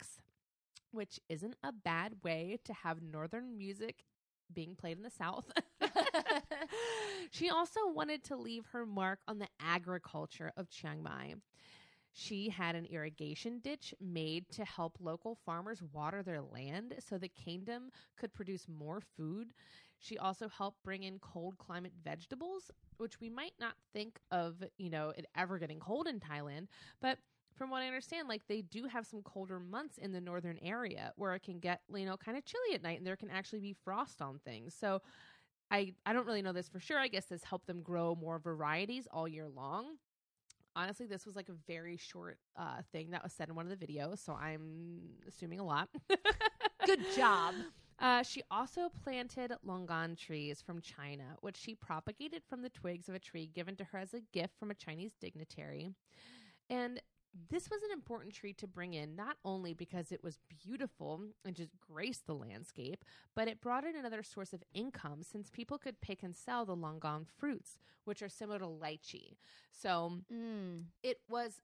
which isn't a bad way to have Northern music being played in the South. she also wanted to leave her mark on the agriculture of Chiang Mai. She had an irrigation ditch made to help local farmers water their land so the kingdom could produce more food. She also helped bring in cold climate vegetables, which we might not think of, you know, it ever getting cold in Thailand, but from what I understand, like they do have some colder months in the northern area where it can get, you know, kind of chilly at night and there can actually be frost on things. So I I don't really know this for sure. I guess this helped them grow more varieties all year long. Honestly, this was like a very short uh, thing that was said in one of the videos, so I'm assuming a lot. Good job. Uh, she also planted longan trees from China, which she propagated from the twigs of a tree given to her as a gift from a Chinese dignitary. And this was an important tree to bring in, not only because it was beautiful and just graced the landscape, but it brought in another source of income since people could pick and sell the longan fruits, which are similar to lychee. So Mm. it was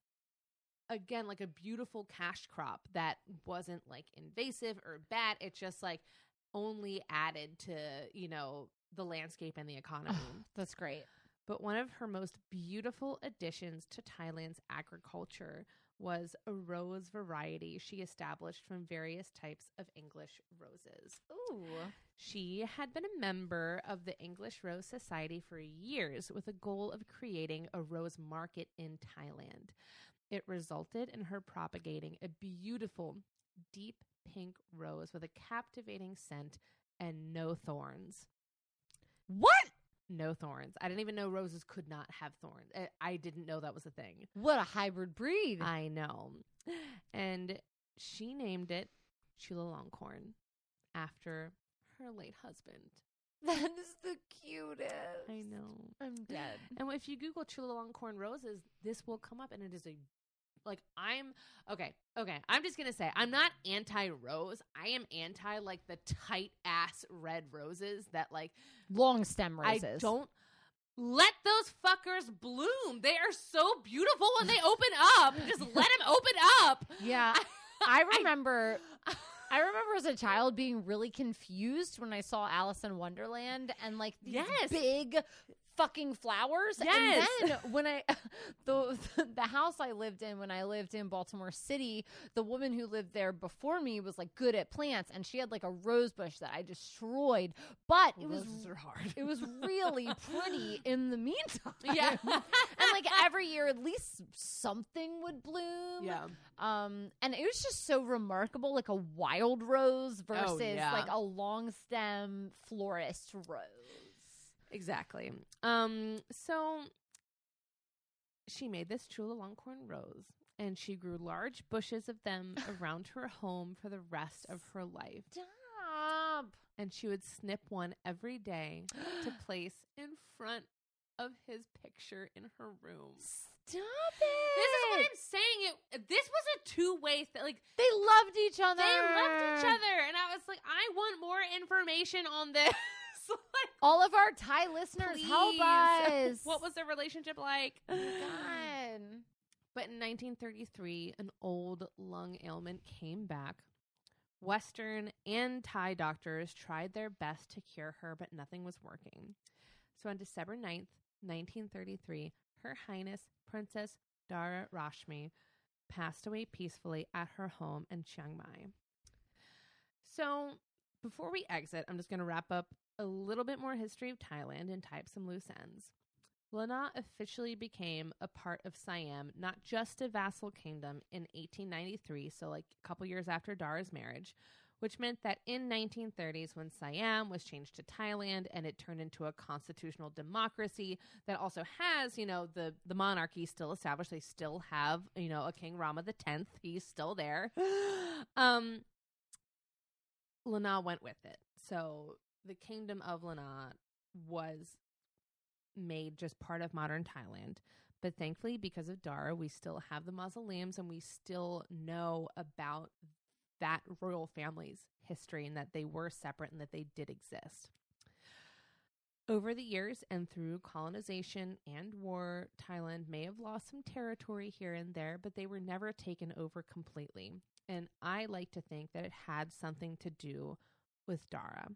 again like a beautiful cash crop that wasn't like invasive or bad it just like only added to you know the landscape and the economy That's great. But one of her most beautiful additions to thailand's agriculture was a rose variety she established from various types of english roses Ooh. she had been a member of the English Rose Society for years with a goal of creating a rose market in Thailand. It resulted in her propagating a beautiful, deep pink rose with a captivating scent and no thorns. What? No thorns. I didn't even know roses could not have thorns. I, I didn't know that was a thing. What a hybrid breed. I know. And she named it Chulalongkorn after her late husband. that is the cutest. I know. I'm dead. And if you Google Chulalongkorn roses, this will come up, and it is a like I'm okay. Okay, I'm just gonna say I'm not anti rose. I am anti like the tight ass red roses that like Long stem roses. I don't let those fuckers bloom. They are so beautiful when they open up. Just let them open up. Yeah. I remember I remember as a child being really confused when I saw Alice in Wonderland and like these Yes. big fucking flowers. Yes. And then when I the the house I lived in when I lived in Baltimore City, the woman who lived there before me was like good at plants and she had like a rose bush that I destroyed. But it was Roses are hard. it was really pretty in the meantime. Yeah. and like every year at least something would bloom. yeah. Um, and it was just so remarkable, like a wild rose versus Oh, yeah. like a long stem florist rose. Exactly. Um, so she made this Chulalongkorn rose and she grew large bushes of them around her home for the rest of her life. Stop. And she would snip one every day to place in front of his picture in her room. Stop it. This is what I'm saying. It this was a two way thing. Like They loved each other. they loved each other, and I was like, I want more information on this. like, All of our Thai listeners, help us. What was their relationship like? Oh God. But in 1933, an old lung ailment came back. Western and Thai doctors tried their best to cure her, but nothing was working. So on December 9th, 1933, Her Highness Princess Dara Rasmi passed away peacefully at her home in Chiang Mai. So before we exit, I'm just going to wrap up a little bit more history of Thailand and tie up some loose ends. Lanna officially became a part of Siam, not just a vassal kingdom, in 1893, so like a couple years after Dara's marriage, which meant that in 1930s when Siam was changed to Thailand and it turned into a constitutional democracy that also has, you know, the the monarchy still established. They still have, you know, a King Rama the 10th. He's still there. Um Lanna went with it. So the kingdom of Lanna was made just part of modern Thailand. But thankfully, because of Dara, we still have the mausoleums and we still know about that royal family's history and that they were separate and that they did exist. Over the years and through colonization and war, Thailand may have lost some territory here and there, but they were never taken over completely. And I like to think that it had something to do with Dara.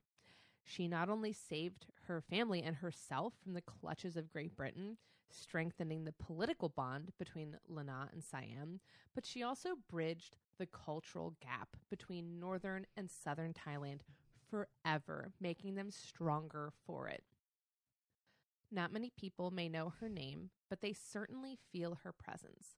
She not only saved her family and herself from the clutches of Great Britain, strengthening the political bond between Lanna and Siam, but she also bridged the cultural gap between northern and southern Thailand forever, making them stronger for it. Not many people may know her name, but they certainly feel her presence.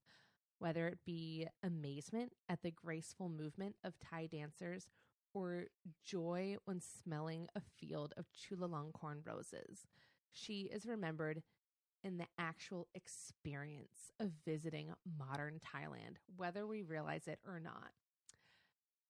Whether it be amazement at the graceful movement of Thai dancers or joy when smelling a field of chulalongkorn roses, she is remembered in the actual experience of visiting modern Thailand, whether we realize it or not.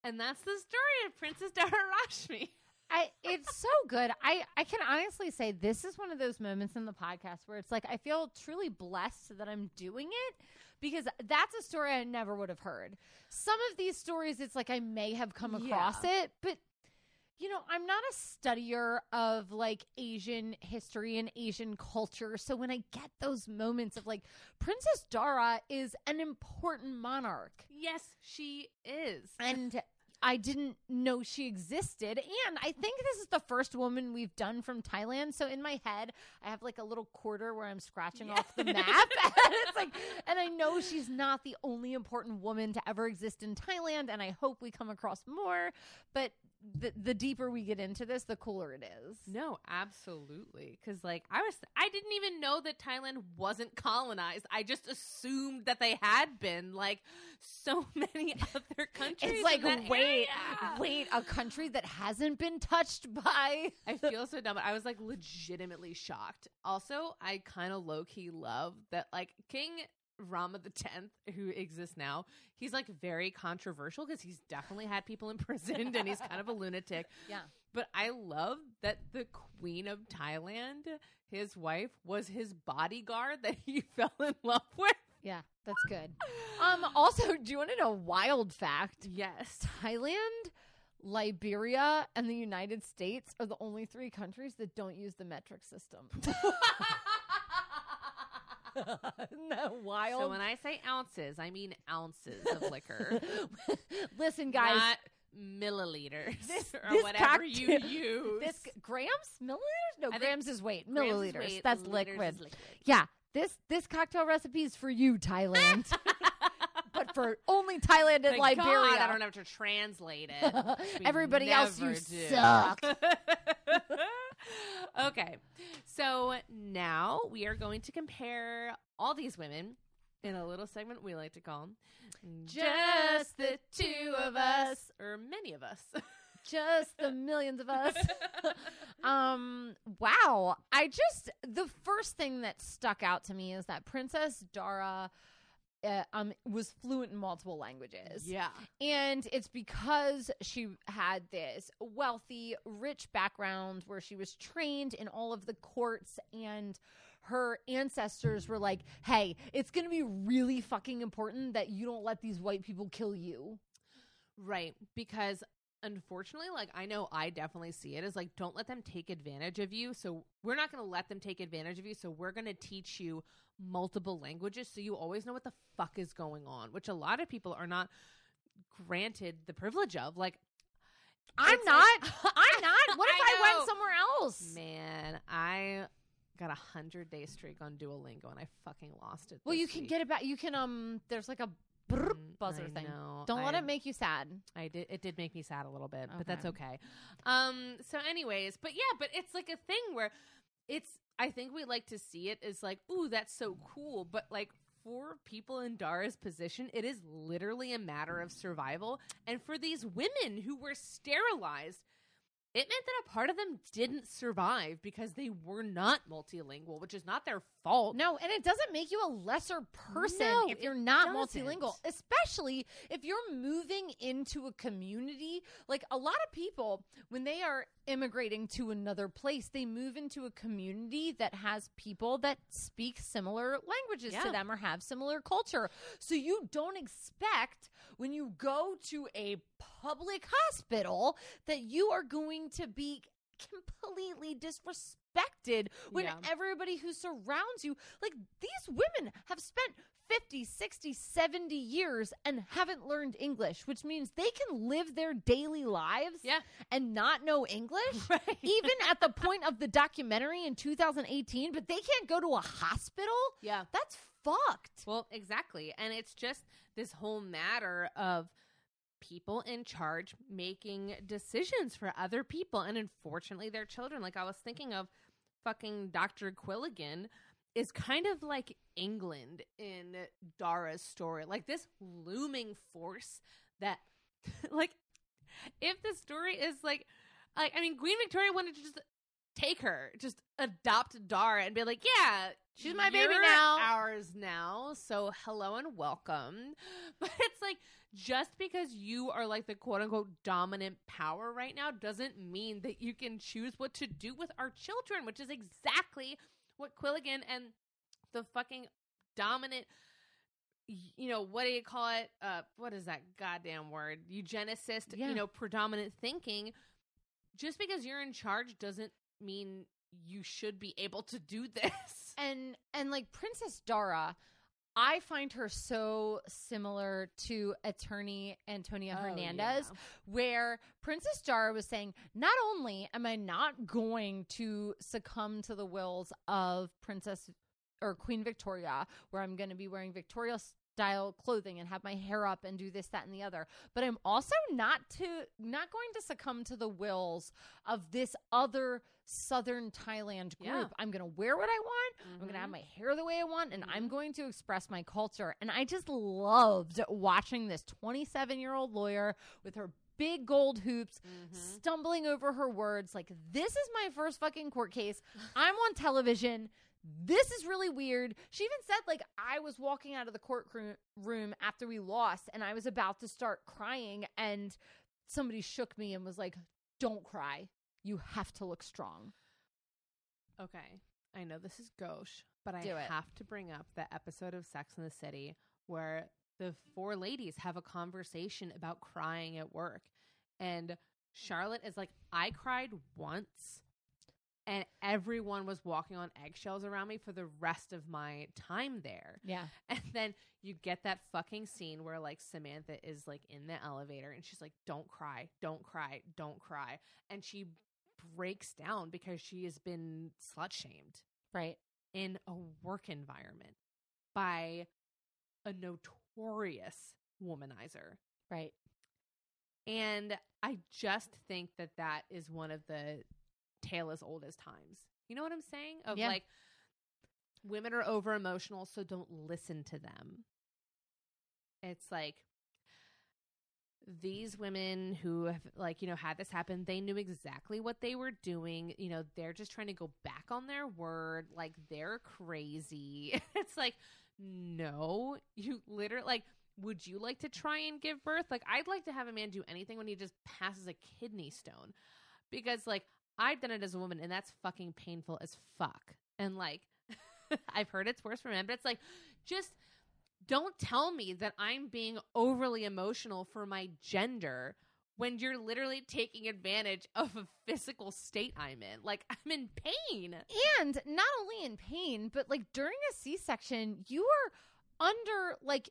And that's the story of Princess Dara Rasmi I, it's so good. I, I can honestly say this is one of those moments in the podcast where it's like I feel truly blessed that I'm doing it because that's a story I never would have heard. Some of these stories, it's like I may have come across it, but you know, I'm not a studier of like Asian history and Asian culture. So when I get those moments of like, Princess Dara is an important monarch. Yes, she is. And I didn't know she existed. And I think this is the first woman we've done from Thailand. So in my head, I have like a little quarter where I'm scratching Yeah. off the map. and it's like, and I know she's not the only important woman to ever exist in Thailand. And I hope we come across more. But the, the deeper we get into this, the cooler it is. No, absolutely. Because like I was, I didn't even know that Thailand wasn't colonized. I just assumed that they had been, like so many other countries. It's like, wait, area. wait, a country that hasn't been touched by. I feel so dumb. I was like legitimately shocked. Also, I kind of low key love that like King Rama the Tenth, who exists now, he's like very controversial because he's definitely had people imprisoned and he's kind of a lunatic. Yeah. But I love that the Queen of Thailand, his wife, was his bodyguard that he fell in love with. Yeah, that's good. Um, also, do you want to know a wild fact? Yes. Thailand, Liberia, and the United States are the only three countries that don't use the metric system. Isn't that wild? So when I say ounces, I mean ounces of liquor, Listen, guys, not milliliters This- or this whatever you cocktail- use. this grams, milliliters? No, grams is weight. Milliliters. weight, That's liquid. liquid. Yeah, this this cocktail recipe is for you, Thailand, for only Thailand and Thank Liberia. God I don't have to translate it. we Everybody else, you never do. suck. okay, so now we are going to compare all these women in a little segment we like to call Just the two of us. or many of us. just the millions of us. um, wow. I just the first thing that stuck out to me is that Princess Dara uh, um was fluent in multiple languages. yeah, And it's because she had this wealthy, rich background where she was trained in all of the courts and her ancestors were like, "Hey, it's going to be really fucking important that you don't let these white people kill you." right. Because unfortunately, like I know I definitely see it as like don't let them take advantage of you. So we're not going to let them take advantage of you. So we're going to teach you multiple languages so you always know what the fuck is going on, which a lot of people are not granted the privilege of. Like I'm It's not. like- I'm not. What if I I, went somewhere else? Man, I got a hundred day streak on Duolingo and I fucking lost it. Well, you can week. get it back. You can um. There's like a Mm, buzzer I thing. know. Don't let I- it make you sad. I did. It did make me sad a little bit, but that's Okay. okay. Um. So, anyways, but yeah, but it's like a thing where it's. I think we like to see it as like, ooh, that's so cool, but like. For people in Dara's position, it is literally a matter of survival. And for these women who were sterilized, it meant that a part of them didn't survive because they were not multilingual, which is not their fault. No, and it doesn't make you a lesser person No, if you're not doesn't. multilingual, especially if you're moving into a community. Like a lot of people, when they are immigrating to another place, they move into a community that has people that speak similar languages Yeah. to them or have similar culture. So you don't expect when you go to a public hospital that you are going to be completely disrespected when Yeah. everybody who surrounds you like these women have spent 50 60 70 years and haven't learned english which means they can live their daily lives Yeah. and not know english Right. even at the point of the documentary in 2018 but they can't go to a hospital Yeah. that's fucked Well, exactly. And it's just this whole matter of people in charge making decisions for other people and unfortunately their children. Like I was thinking of fucking Dr. Quilligan is kind of like England in Dara's story. Like this looming force that like if the story is like like I mean Queen Victoria wanted to just take her, just adopt Dara and be like, yeah, She's my baby now." ours now. So hello and welcome. But it's like just because you are like the quote unquote dominant power right now doesn't mean that you can choose what to do with our children, which is exactly what Quilligan and the fucking dominant you know what do you call it? Uh what is that goddamn word? Eugenicist Yeah. you know predominant thinking. Just because you're in charge doesn't mean you should be able to do this. And and like Princess Dara, I find her so similar to attorney Antonia Oh, Hernandez, yeah. where Princess Dara was saying, not only am I not going to succumb to the wills of Princess or Queen Victoria, where I'm going to be wearing Victoria style clothing and have my hair up and do this that and the other. But i'm also not to not going to succumb to the wills of this other southern thailand group. Yeah. i'm going to wear what i want. I'm going to have my hair the way i want and i'm Mhm. going to express my culture. And i just loved watching this 27 year old lawyer with her big gold hoops Mhm. stumbling over her words like this is my first fucking court case. I'm on television this is really weird. She even said like i was walking out of the courtroom room after we lost and i was about to start crying and somebody shook me and was like don't cry. You have to look strong. Okay. I know this is gauche but i have to bring up the episode of sex in the city where the four ladies have a conversation about crying at work. And charlotte is like i cried once and everyone was walking on eggshells around me for the rest of my time there yeah And then you get that fucking scene where like Samantha is like in the elevator and she's like, Don't cry, don't cry, don't cry. And she breaks down because she has been slut shamed right in a work environment by a notorious womanizer. right And I just think that that is one of the tale as old as times. You know what I'm saying? Of Yeah. like, women are over emotional, so don't listen to them. It's like these women who have like you know had this happen they knew exactly what they were doing you know they're just trying to go back on their word like they're crazy it's like no you literally like would you like to try and give birth like i'd like to have a man do anything when he just passes a kidney stone because like i've done it as a woman and that's fucking painful as fuck. And like i've heard it's worse for men but it's like just don't tell me that i'm being overly emotional for my gender when you're literally taking advantage of a physical state i'm in. Like i'm in pain. And not only in pain but like during a c-section you are under like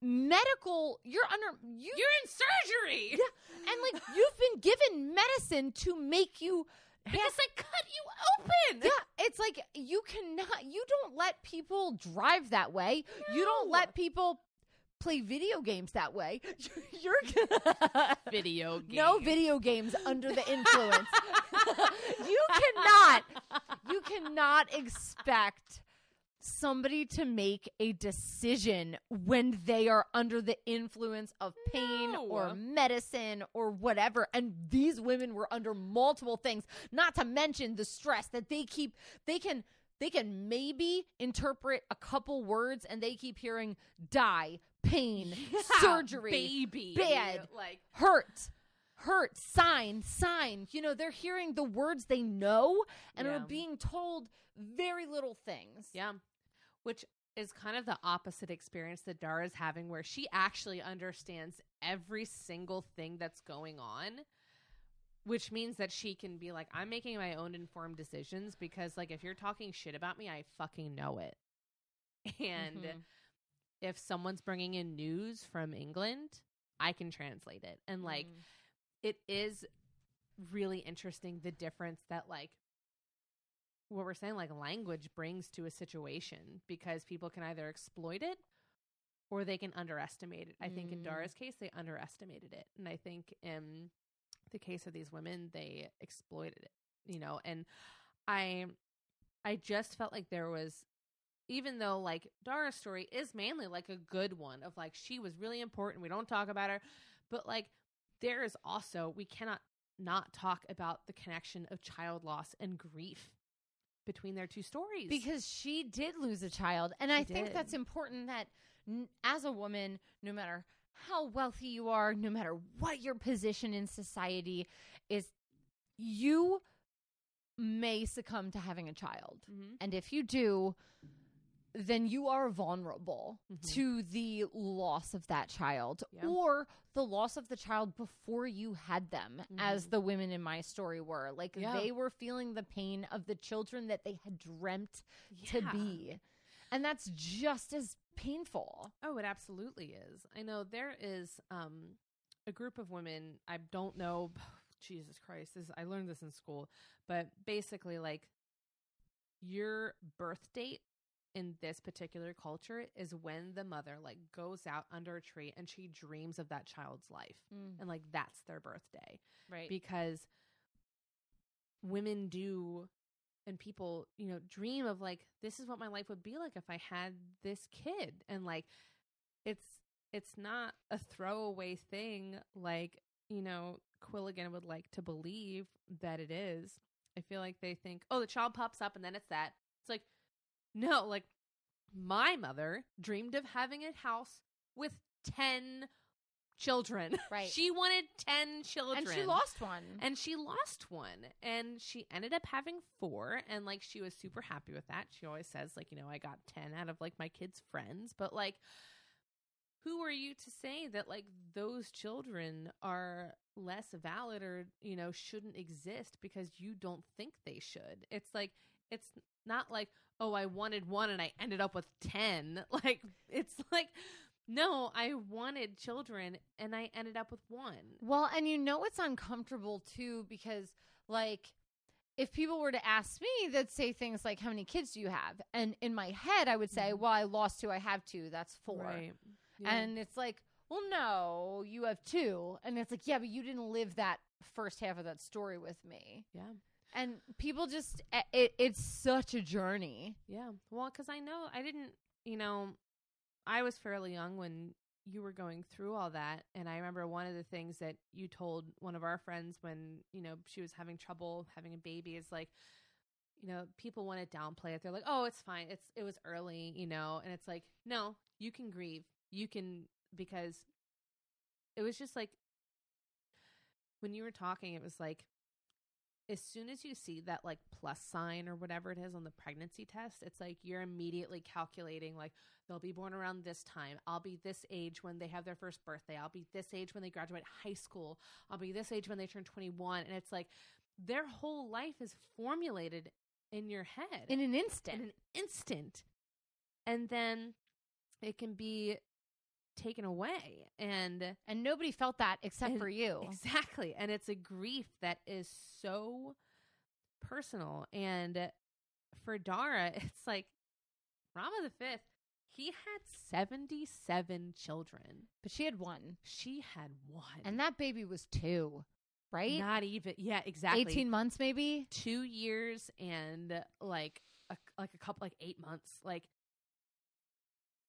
medical you're under you you're in surgery! Yeah, and like you've been given medicine to make you because they cut you open! Yeah it's like you cannot you don't let people drive that way. You don't let people play video games that way. You're video game no video games under the influence. You cannot you cannot expect somebody to make a decision when they are under the influence of pain No. or medicine or whatever and these women were under multiple things not to mention the stress that they keep they can they can maybe interpret a couple words and they keep hearing die pain Yeah, surgery baby bad. like hurt hurt sign sign you know they're hearing the words they know and Yeah. are being told very little things Yeah. Which is kind of the opposite experience that Dara's having, where she actually understands every single thing that's going on, which means that she can be like, I'm making my own informed decisions because, like, if you're talking shit about me, I fucking know it. And Mhm. if someone's bringing in news from England, I can translate it. And, like, Mm. it is really interesting the difference that like what we're saying like language brings to a situation because people can either exploit it or they can underestimate it. I think in Mm. Dara's case they underestimated it and I think in the case of these women they exploited it, you know, and I I just felt like there was even though like Dara's story is mainly like a good one of like she was really important, we don't talk about her, but like there is also we cannot not talk about the connection of child loss and grief between their two stories. because she did lose a child and i She think did. that's important that n- as a woman no matter how wealthy you are no matter what your position in society is you may succumb to having a child Mhm. and if you do then you are vulnerable Mhm. to the loss of that child Yeah. or the loss of the child before you had them as the women in my story were like Mm-hmm. Yeah. they were feeling the pain of the children that they had dreamt to be and that's just as painful Oh, it absolutely is. I know there is um, a group of women. I don't know. Jesus Christ, this, I learned this in school, but basically, like your birth date in this particular culture is when the mother like goes out under a tree and she dreams of that child's life, mm. and like that's their birthday. Right. Because women do and people you know dream of like this is what my life would be like if i had this kid. And like it's it's not a throwaway thing like you know quilligan would like to believe that it is. I feel like they think oh the child pops up and then it's that. It's like no like my mother dreamed of having a house with 10 children. Right. she wanted 10 children and she lost one. And she lost one. And she ended up having four. And like she was super happy with that. She always says like you know i got 10 out of like my kids friends. But like who are you to say that like those children are less valid or you know shouldn't exist because you don't think they should? It's like it's not like oh i wanted one and i ended up with 10 like it's like no i wanted children and i ended up with one Well, and you know it's uncomfortable too because like if people were to ask me, they'd say things like, "How many kids do you have?" And in my head, I would say, Mhm. "Well, I lost two. I have two. That's four. Right. Yeah. And it's like, "Well, no, you have two. And it's like, "Yeah, but you didn't live that first half of that story with me." yeah. And people just, eh, it, it's such a journey. Yeah. Well, because I know I didn't, you know, I was fairly young when you were going through all that. And I remember one of the things that you told one of our friends when, you know, she was having trouble having a baby is like, you know, people want to downplay it. They're like, oh, it's fine. It's, it was early, you know, and it's like, no, you can grieve. You can, because it was just like, when you were talking, it was like, as soon as you see that like plus sign or whatever it is on the pregnancy test, it's like you're immediately calculating like they'll be born around this time. I'll be this age when they have their first birthday. I'll be this age when they graduate high school. I'll be this age when they turn 21. And it's like their whole life is formulated in your head In an instant. in an instant. And then it can be taken away. And and nobody felt that except And- for you. Exactly. And it's a grief that is so personal. And for Dara, it's like Rama the Fifth, he had 77 children. But she had one. She had one. And that baby was two, right? not even, yeah, exactly. 18 months, maybe? Two years and like a, like a couple, like eight months. Like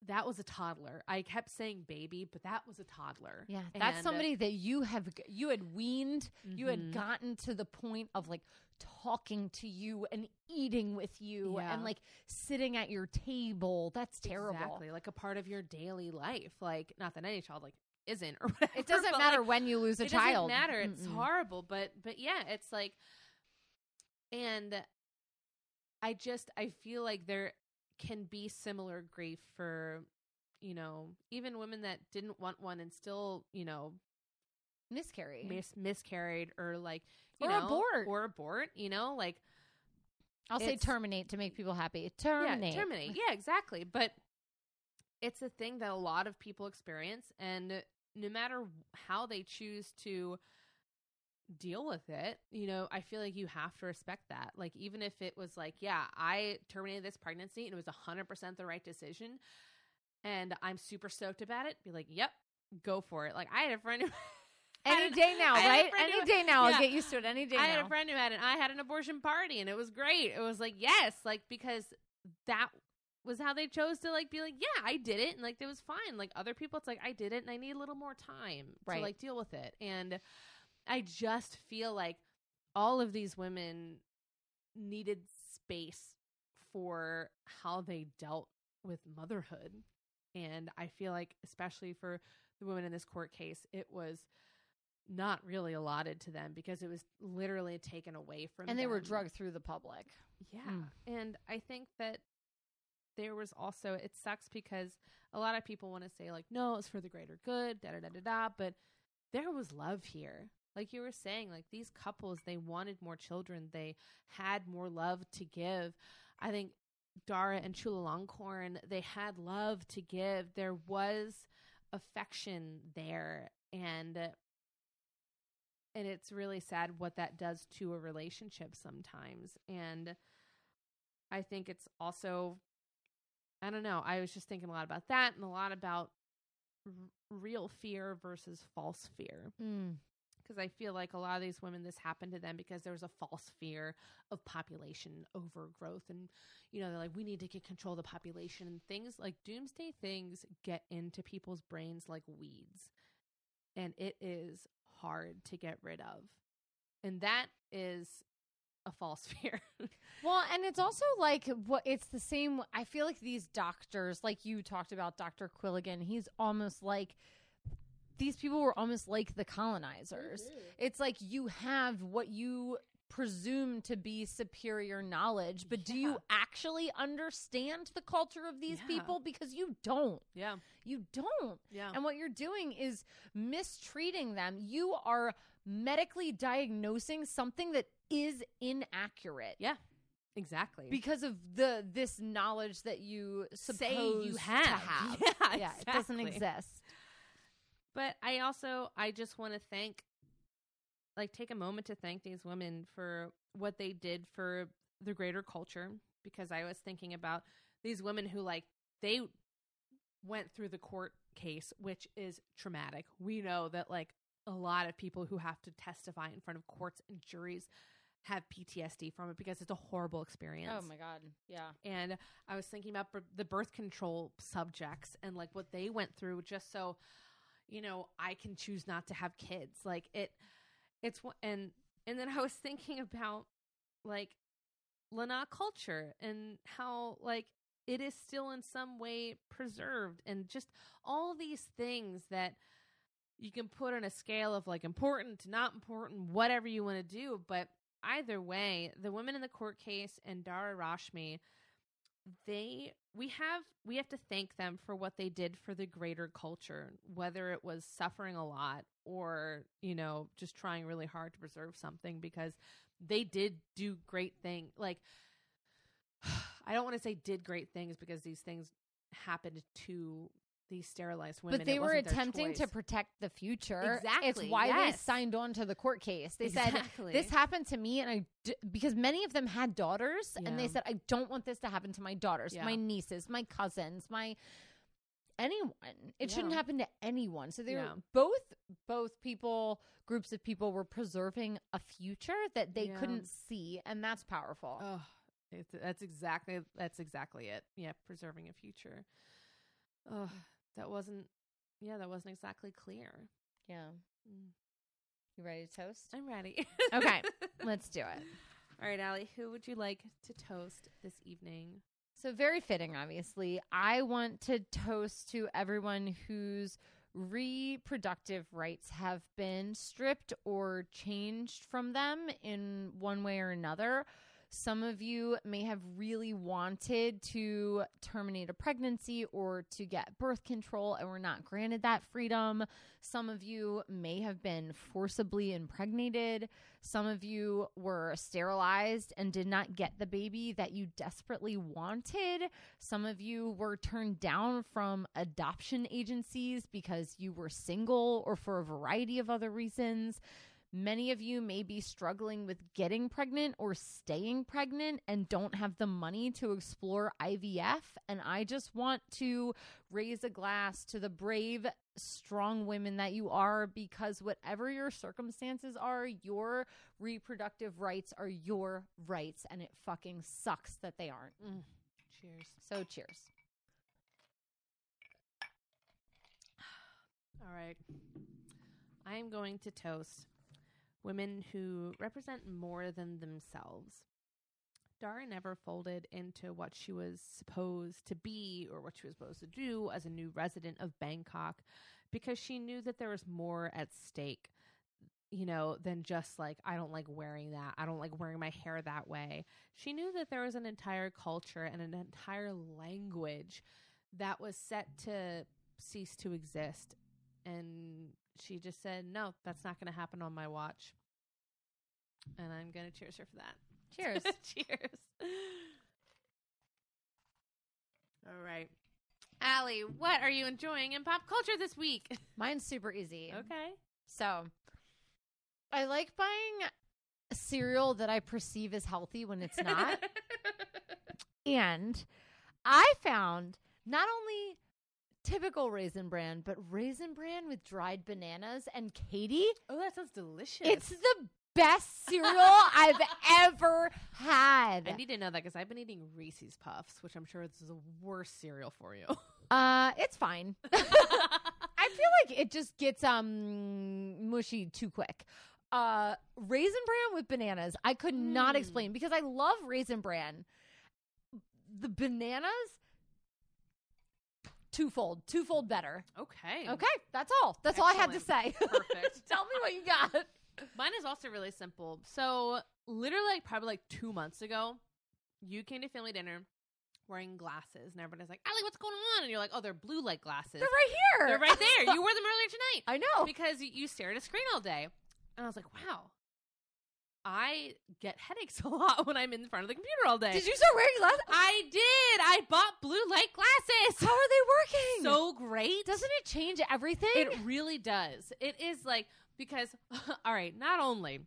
that was a toddler. I kept saying baby, but that was a toddler. Yeah, that's And- somebody that you have you had weaned, you had Mhm. gotten to the point of like talking to you and eating with you Yeah. and like sitting at your table. That's terrible. Exactly, like a part of your daily life. Like, not that any child like isn't or whatever. It doesn't matter like, when you lose a it child. doesn't matter. It's Mm-mm. horrible, but but yeah, it's like, and I just I feel like there can be similar grief for you know even women that didn't want one and still you know Miscarry. mis- miscarried or like you Or know, abort. or abort. You know, like I'll say terminate to make people happy. Terminate. Yeah, terminate. Yeah, exactly. But it's a thing that a lot of people experience, and no matter how they choose to deal with it, you know, I feel like you have to respect that. Like, even if it was like, yeah, I terminated this pregnancy and it was 100% the right decision, and I'm super stoked about it, be like, yep, go for it. Like, I had a friend who. Any day now, right? Any who- day now. yeah. I'll get used to it. Any day I had now. a friend who had it. I had an abortion party, and it was great. It was like yes, like because that was how they chose to like be like, yeah, I did it, and like it was fine. Like other people, it's like I did it, and I need a little more time Right. to like deal with it. And I just feel like all of these women needed space for how they dealt with motherhood. And I feel like, especially for the women in this court case, it was not really allotted to them because it was literally taken away from them. and they were them. drugged through the public. Yeah. Mm. And I think that there was also, it sucks because a lot of people want to say, like, no, it's for the greater good, da da da da da. But there was love here. Like you were saying, like these couples, they wanted more children, they had more love to give. I think Dara and Chulalongkorn, they had love to give. There was affection there. And and it's really sad what that does to a relationship sometimes and i think it's also i don't know i was just thinking a lot about that and a lot about r- real fear versus false fear Mm. Because i feel like a lot of these women this happened to them because there was a false fear of population overgrowth. And you know they're like we need to get control of the population. And things like doomsday things get into people's brains like weeds. And it is hard to get rid of. And that is a false fear. Well, and it's also like what it's the same. I feel like these doctors, like you talked about, Doctor Quilligan, he's almost like these people were almost like the colonizers. Mm-hmm. It's like you have what you presume to be superior knowledge, but do Yeah. you actually understand the culture of these Yeah. people? Because you don't. yeah You don't. yeah And what you're doing is mistreating them. You are medically diagnosing something that is inaccurate yeah exactly because of the this knowledge that you suppose say you to have have. yeah, Yeah, it doesn't exactly. exist. But I also I just want to thank like take a moment to thank these women for what they did for the greater culture because I was thinking about these women who like they went through the court case which is traumatic. We know that like a lot of people who have to testify in front of courts and juries have PTSD from it because it's a horrible experience. Oh my god. Yeah. and I was thinking about b- the birth control subjects and like what they went through just so you know I can choose not to have kids. Like it it's and and then I was thinking about like Lanna culture and how like it is still in some way preserved and just all these things that you can put on a scale of like important to not important whatever you want to do. But either way the women in the court case and Dara Rasmi they we have we have to thank them for what they did for the greater culture whether it was suffering a lot or you know just trying really hard to preserve something because they did do great thing like i don't want to say did great things because these things happened to these sterilized women But they were attempting to protect the future. Exactly, It's why yes. they signed on to the court case. They said this happened to me and I d- because many of them had daughters and they said I don't want this to happen to my daughters, Yeah. my nieces, my cousins, my anyone. It shouldn't happen to anyone. So they Yeah. were both both people groups of people were preserving a future that they Yeah. couldn't see and that's powerful. Oh, it's, that's exactly that's exactly it. Yeah, preserving a future. Oh, that wasn't. Yeah, that wasn't exactly clear. yeah. Mm. You ready to toast? I'm ready. Okay, let's do it. All right, Allie. Who would you like to toast this evening? So, very fitting, obviously. I want to toast to everyone whose reproductive rights have been stripped or changed from them in one way or another. Some of you may have really wanted to terminate a pregnancy or to get birth control and were not granted that freedom. Some of you may have been forcibly impregnated. Some of you were sterilized and did not get the baby that you desperately wanted. Some of you were turned down from adoption agencies because you were single or for a variety of other reasons. Many of you may be struggling with getting pregnant or staying pregnant and don't have the money to explore IVF. And I just want to raise a glass to the brave, strong women that you are because whatever your circumstances are, your reproductive rights are your rights. And it fucking sucks that they aren't. Mm. Cheers. So cheers. All right. I am going to toast women who represent more than themselves. Dara never folded into what she was supposed to be or what she was supposed to do as a new resident of Bangkok because she knew that there was more at stake, you know, than just like, I don't like wearing that. I don't like wearing my hair that way. She knew that there was an entire culture and an entire language that was set to cease to exist. And she just said, no, that's not going to happen on my watch. And I'm going to cheers her for that. Cheers. cheers. All right. Allie, what are you enjoying in pop culture this week? Mine's super easy. Okay. So I like buying cereal that I perceive as healthy when it's not. and I found not only typical raisin bran, but raisin bran with dried bananas. And Katie, oh, that sounds delicious. it's the best cereal I've ever had. I need to know that because I've been eating Reese's Puffs, which I'm sure is the worst cereal for you. Uh, it's fine. I feel like it just gets um mushy too quick. Uh, raisin bran with bananas. I could not Mm. explain because I love raisin bran. The bananas, twofold, twofold better. okay. Okay, that's all. That's all I had to say. Perfect. Tell me what you got. Mine is also really simple. So, literally, like, probably like two months ago, you came to family dinner wearing glasses, and everybody's like, Allie, what's going on? And you're like, oh, they're blue light glasses. They're right here. They're right there. You wore them earlier tonight I know. because you stare at a screen all day. And I was like, wow, I get headaches a lot when I'm in front of the computer all day. Did you start wearing glasses? I did. I bought blue light glasses. How are they working? So great. doesn't it change everything? It really does. It is like because all right, not only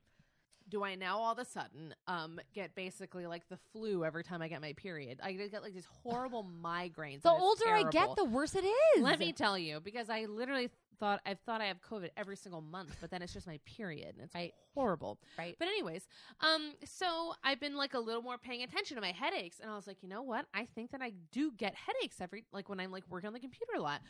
do I now all of a sudden um get basically like the flu every time I get my period. I get like these horrible migraines. the older I get, the worse it is. Let me tell you, because I literally thought I've thought I have COVID every single month, but then it's just my period and it's Right. horrible. Right. But anyways, um, so I've been like a little more paying attention to my headaches, and I was like, you know what? I think that I do get headaches every like when I'm like working on the computer a lot.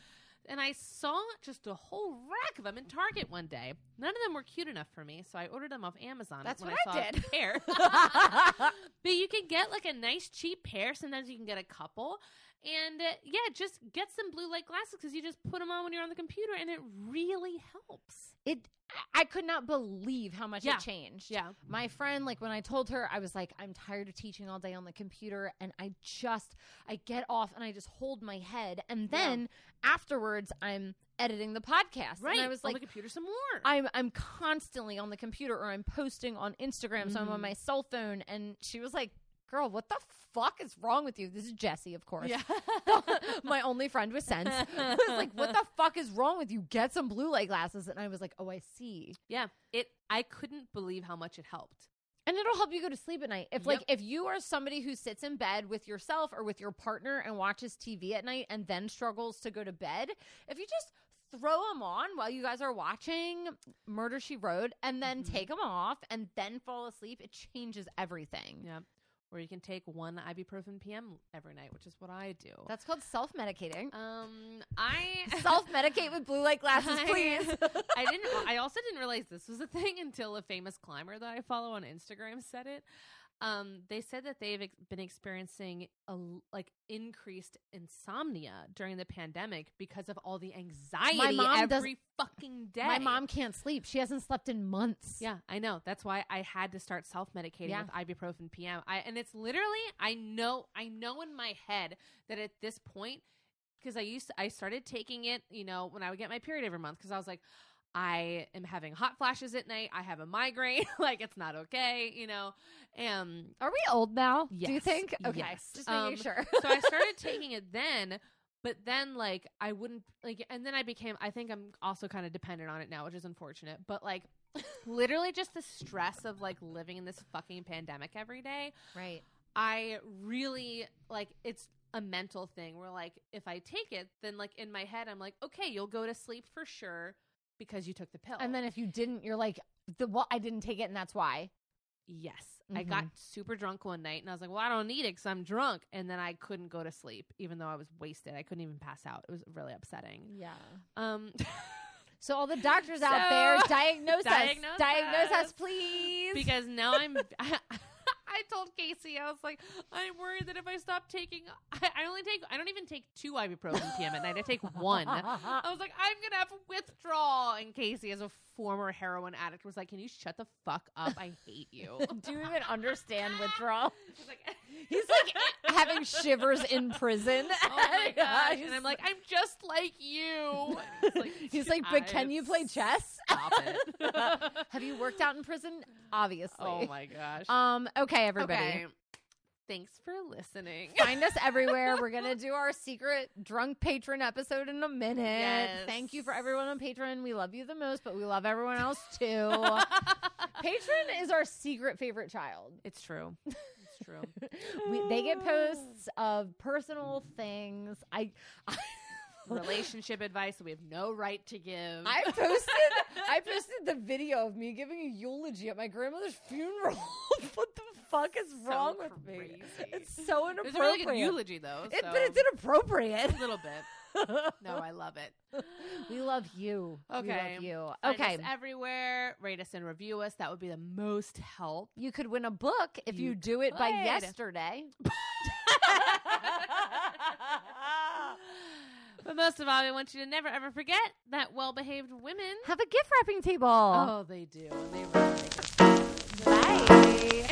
And I saw just a whole rack of them in Target one day. None of them were cute enough for me, so I ordered them off Amazon. That's when what I, I saw a did. pair. but you can get like a nice cheap pair. Sometimes you can get a couple. And uh, yeah, just get some blue light glasses because you just put them on when you're on the computer, and it really helps. it I could not believe how much Yeah. it changed. Yeah. My friend, like when I told her, I was like, I'm tired of teaching all day on the computer, and I just I get off and I just hold my head, and Yeah. then afterwards I'm editing the podcast, Right. and I was on like. the computer some more. I'm I'm constantly on the computer or I'm posting on Instagram, so I'm on Mhm. my cell phone. And she was like, "Girl, what the fuck is wrong with you?" This is Jesse, of course. yeah. my only friend with sense was like, "What the fuck is wrong with you? Get some blue light glasses." And I was like, "Oh, I see." yeah. It. I couldn't believe how much it helped. And it'll help you go to sleep at night. If like if you are somebody who sits in bed with yourself or with your partner and watches TV at night and then struggles to go to bed, if you just throw them on while you guys are watching Murder She Wrote and then Mhm. take them off and then fall asleep, it changes everything. Yeah. Or you can take one ibuprofen PM every night, which is what I do. That's called self-medicating. um, I Self-medicate with blue light glasses, I- please. I didn't. I also didn't realize this was a thing until a famous climber that I follow on Instagram said it. Um, they said that they've ex- been experiencing a like increased insomnia during the pandemic because of all the anxiety my mom every fucking day. My mom can't sleep. She hasn't slept in months. Yeah, I know. That's why I had to start self-medicating Yeah. with ibuprofen PM. I and it's literally I know I know in my head that at this point because I used to, I started taking it, you know, when I would get my period every month because I was like I am having hot flashes at night. I have a migraine. like it's not okay, you know. And Are we old now? Do you think? Okay, Yes. just making Um, sure. so I started taking it then, but then like I wouldn't like, and then I became. I think I'm also kind of dependent on it now, which is unfortunate. But like, literally, just the stress of like living in this fucking pandemic every day. right. I really like it's a mental thing where like if I take it, then like in my head I'm like, okay, you'll go to sleep for sure because you took the pill. And then if you didn't, you're like, the well, I didn't take it, and that's why. Yes. I got Mhm. super drunk one night and I was like, well, I don't need it because I'm drunk. And then I couldn't go to sleep, even though I was wasted. I couldn't even pass out. It was really upsetting. Yeah. Um, So all the doctors out there, diagnose, Diagnose us. Diagnose us. us, please. because now I'm. I told Casey, I was like, I'm worried that if I stop taking, I, I only take, I don't even take two ibuprofen PM at night. I take one. I was like, I'm gonna have withdrawal. And Casey, as a former heroin addict, was like, Can you shut the fuck up? I hate you. Do you even understand withdrawal? Like, He's like having shivers in prison. Oh my gosh! And I'm like, I'm just like you. Like, He's like, but "I- can you play chess? Stop it. Have you worked out in prison? Obviously. oh my gosh. Um. Okay, everybody. Okay. Thanks for listening. Find us everywhere. We're gonna do our secret drunk patron episode in a minute. Yes. Thank you for everyone on Patreon. We love you the most, but we love everyone else too. patron is our secret favorite child. it's true. It's true. We, they get posts of personal things. I, I Relationship advice that we have no right to give. I posted I posted the video of me giving a eulogy at my grandmother's funeral. what the fuck is So wrong with me? It's so inappropriate. a really good eulogy, though. It- so but it's inappropriate. a little bit. No, I love it. we love you. Okay. We love you. Okay. us everywhere. Rate us and review us. That would be the most help. You could win a book if you, You do it by yesterday. But most of all, we want you to never ever forget that well-behaved women. Have a gift wrapping table. Oh, they do. They really us Bye.